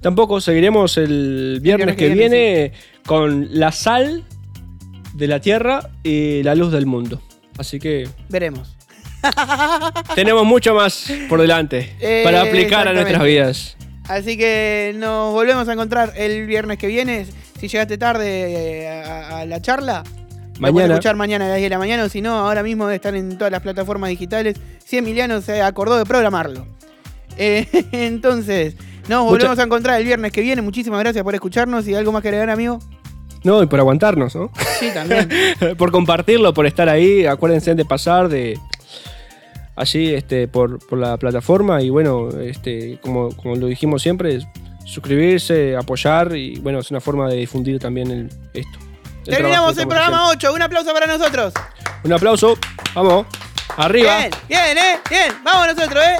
Tampoco seguiremos el viernes viernes que que viene, viene, con la sal de la tierra y la luz del mundo. Así que Veremos. tenemos mucho más por delante Eh, para aplicar a nuestras vidas. Así que nos volvemos a encontrar el viernes que viene. Si llegaste tarde eh, a, a la charla, lo Mañana. escuchar mañana a las 10 de la mañana. O si no, ahora mismo debe estar en todas las plataformas digitales. Si Emiliano se acordó de programarlo. Eh, entonces, nos Mucha- volvemos a encontrar el viernes que viene. Muchísimas gracias por escucharnos. ¿Y algo más que agregar, amigo? No, y por aguantarnos, ¿no? Sí, también. por compartirlo, por estar ahí. Acuérdense de pasar de allí este, por, por la plataforma. Y bueno, este, como, como lo dijimos siempre, suscribirse, apoyar. Y bueno, es una forma de difundir también el, esto. el Terminamos el programa 8. Un aplauso para nosotros. Un aplauso. Vamos. Arriba. Bien, bien, ¿eh? Bien. Vamos nosotros, ¿eh?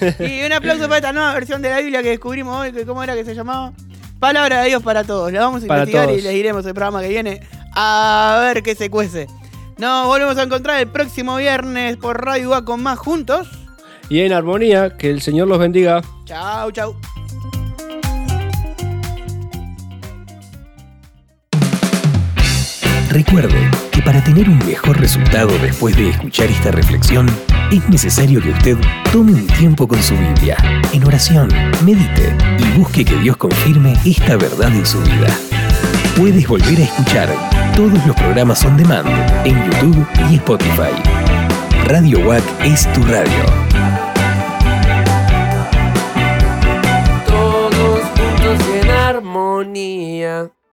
Y un aplauso para esta nueva versión de la Biblia que descubrimos hoy. Que ¿Cómo era que se llamaba? Palabra de Dios para todos. La vamos a Para investigar y les diremos el programa que viene a ver qué se cuece. Nos volvemos a encontrar el próximo viernes por Radio UA con más juntos. Y en armonía, que el Señor los bendiga. Chau, chau. Recuerde que para tener un mejor resultado después de escuchar esta reflexión, es necesario que usted tome un tiempo con su Biblia, en oración, medite y busque que Dios confirme esta verdad en su vida. Puedes volver a escuchar todos los programas on demand en YouTube y Spotify. Radio WAC es tu radio. Todos juntos en armonía.